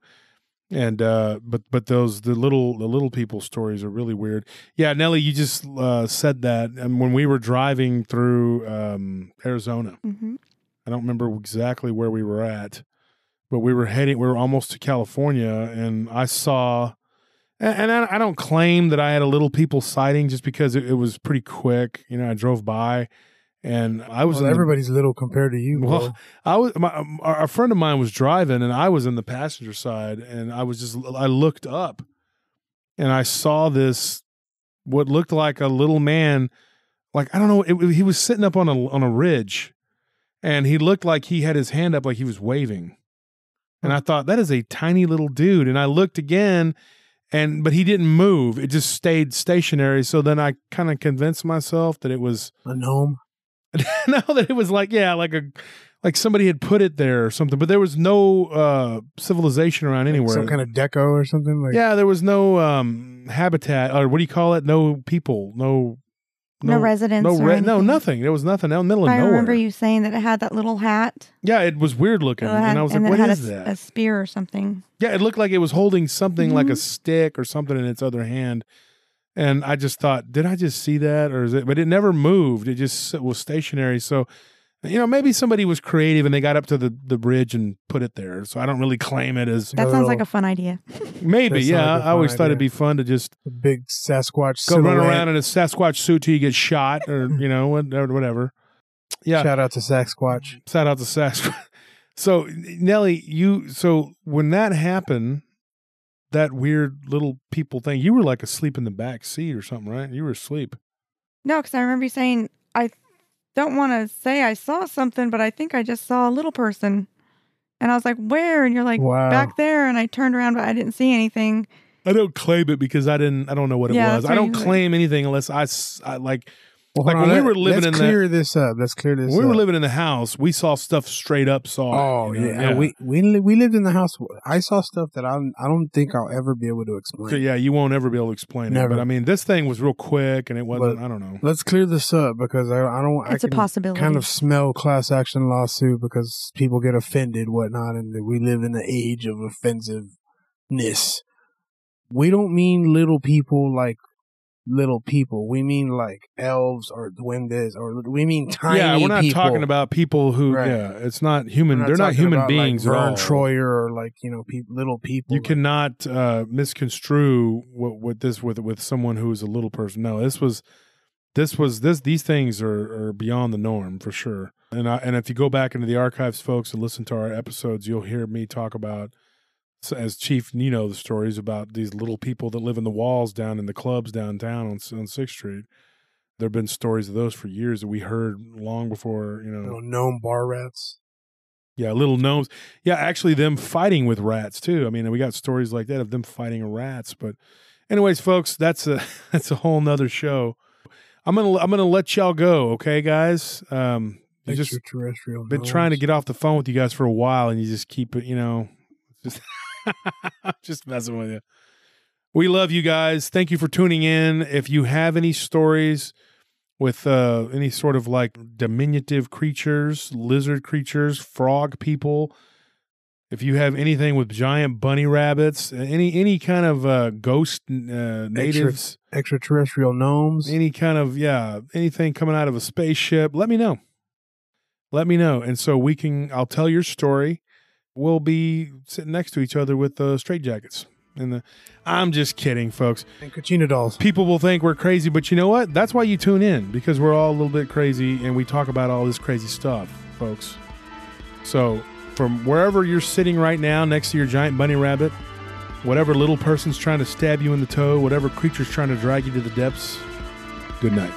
And uh, but but those the little the little people stories are really weird. Yeah, Nellie, you just uh, said that, and when we were driving through um, Arizona, hmm I don't remember exactly where we were at, but we were heading. We were almost to California, and I saw. And and I, I don't claim that I had a little people sighting just because it, it was pretty quick. You know, I drove by, and I was Well, in the- everybody's little compared to you. Well, bro. *laughs* I was my a friend of mine was driving, and I was in the passenger side, and I was just I looked up, and I saw this what looked like a little man, like I don't know, it, he was sitting up on a on a ridge, and he looked like he had his hand up like he was waving, and I thought that is a tiny little dude, and I looked again. And but he didn't move; it just stayed stationary. So then I kind of convinced myself that it was a gnome. *laughs* no, that it was like yeah, like a like somebody had put it there or something, but there was no uh civilization around anywhere. Some kind of deco or something. Like, yeah, there was no um habitat or what do you call it? No people, no No, residents. no or re- no nothing. There was nothing out in the middle of I nowhere. remember you saying that it had that little hat. yeah, it was weird looking, had- and I was and like, then "What it is had a, that?" a spear or something. Yeah, it looked like it was holding something like a Mhm. stick or something in its other hand. And I just thought, did I just see that? Or is it, but it never moved. It just was stationary. So, you know, maybe somebody was creative and they got up to the, the bridge and put it there. So I don't really claim it as That a sounds like a fun idea. maybe. That sounds Yeah. like a I always fun thought it'd be fun to just a big Sasquatch. go run around in a Sasquatch suit till you get shot or, *laughs* you know, whatever. whatever. Yeah. Shout out to Sasquatch. Shout out to Sasquatch. *laughs* So Nelly, you so when that happened, that weird little people thing, you were like asleep in the back seat or something, right? You were asleep. No, because I remember you saying I don't want to say I saw something, but I think I just saw a little person. And I was like, "Where?" And you're like, Wow. "Back there." And I turned around, but I didn't see anything. I don't claim it because I didn't. I don't know what it Yeah, was. that's I don't claim anything unless I, I like. Well, Like hold when on, we were living let's in that- clear this up. Let's clear this. When we were living in the house, we saw stuff straight up. Saw. Oh you know? yeah, we we we lived in the house. I saw stuff that I I don't think I'll ever be able to So, explain. yeah, you won't ever be able to explain it. Never. But I mean, this thing was real quick, and it wasn't. I don't know. Let's clear this up because I I don't. I It's a possibility. kind of smell class action lawsuit because people get offended, whatnot, and we live in the age of offensiveness. We don't mean little people like little people. We mean like elves or duendes, or we mean tiny. yeah, we're not people. talking about people who. Right. Yeah, it's not human. We're They're not human about, beings like at Verne all. Troyer or like you know, peop little people. You Like, cannot uh, misconstrue what, what this with with someone who is a little person. No, this was this was this these things are, are beyond the norm for sure. And I, and if you go back into the archives, folks, and listen to our episodes, you'll hear me talk about so as Chief. You know the stories about these little people that live in the walls down in the clubs downtown on on Sixth Street. There have been stories of those for years that we heard long before you know know, gnome bar rats. Yeah, little gnomes. Yeah, actually, them fighting with rats too. I mean, we got stories like that of them fighting rats. But, anyways, folks, that's a *laughs* that's a whole nother show. I'm gonna I'm gonna let y'all go. Okay, guys. Um, you just Extraterrestrial. been trying to get off the phone with you guys for a while, and you just keep it. You know, just *laughs* *laughs* just messing with you. We love you guys. Thank you for tuning in. If you have any stories with uh, any sort of like diminutive creatures, lizard creatures, frog people, if you have anything with giant bunny rabbits, any any kind of uh, ghost uh, natives, extraterrestrial gnomes. any kind of yeah, anything coming out of a spaceship, let me know. Let me know, and so we can. I'll tell your story. We'll be sitting next to each other with uh, straight jackets. And the, I'm just kidding, folks. and Kachina dolls. People will think we're crazy, but you know what? That's why you tune in because we're all a little bit crazy and we talk about all this crazy stuff, folks. So, from wherever you're sitting right now next to your giant bunny rabbit, whatever little person's trying to stab you in the toe, whatever creature's trying to drag you to the depths, good night.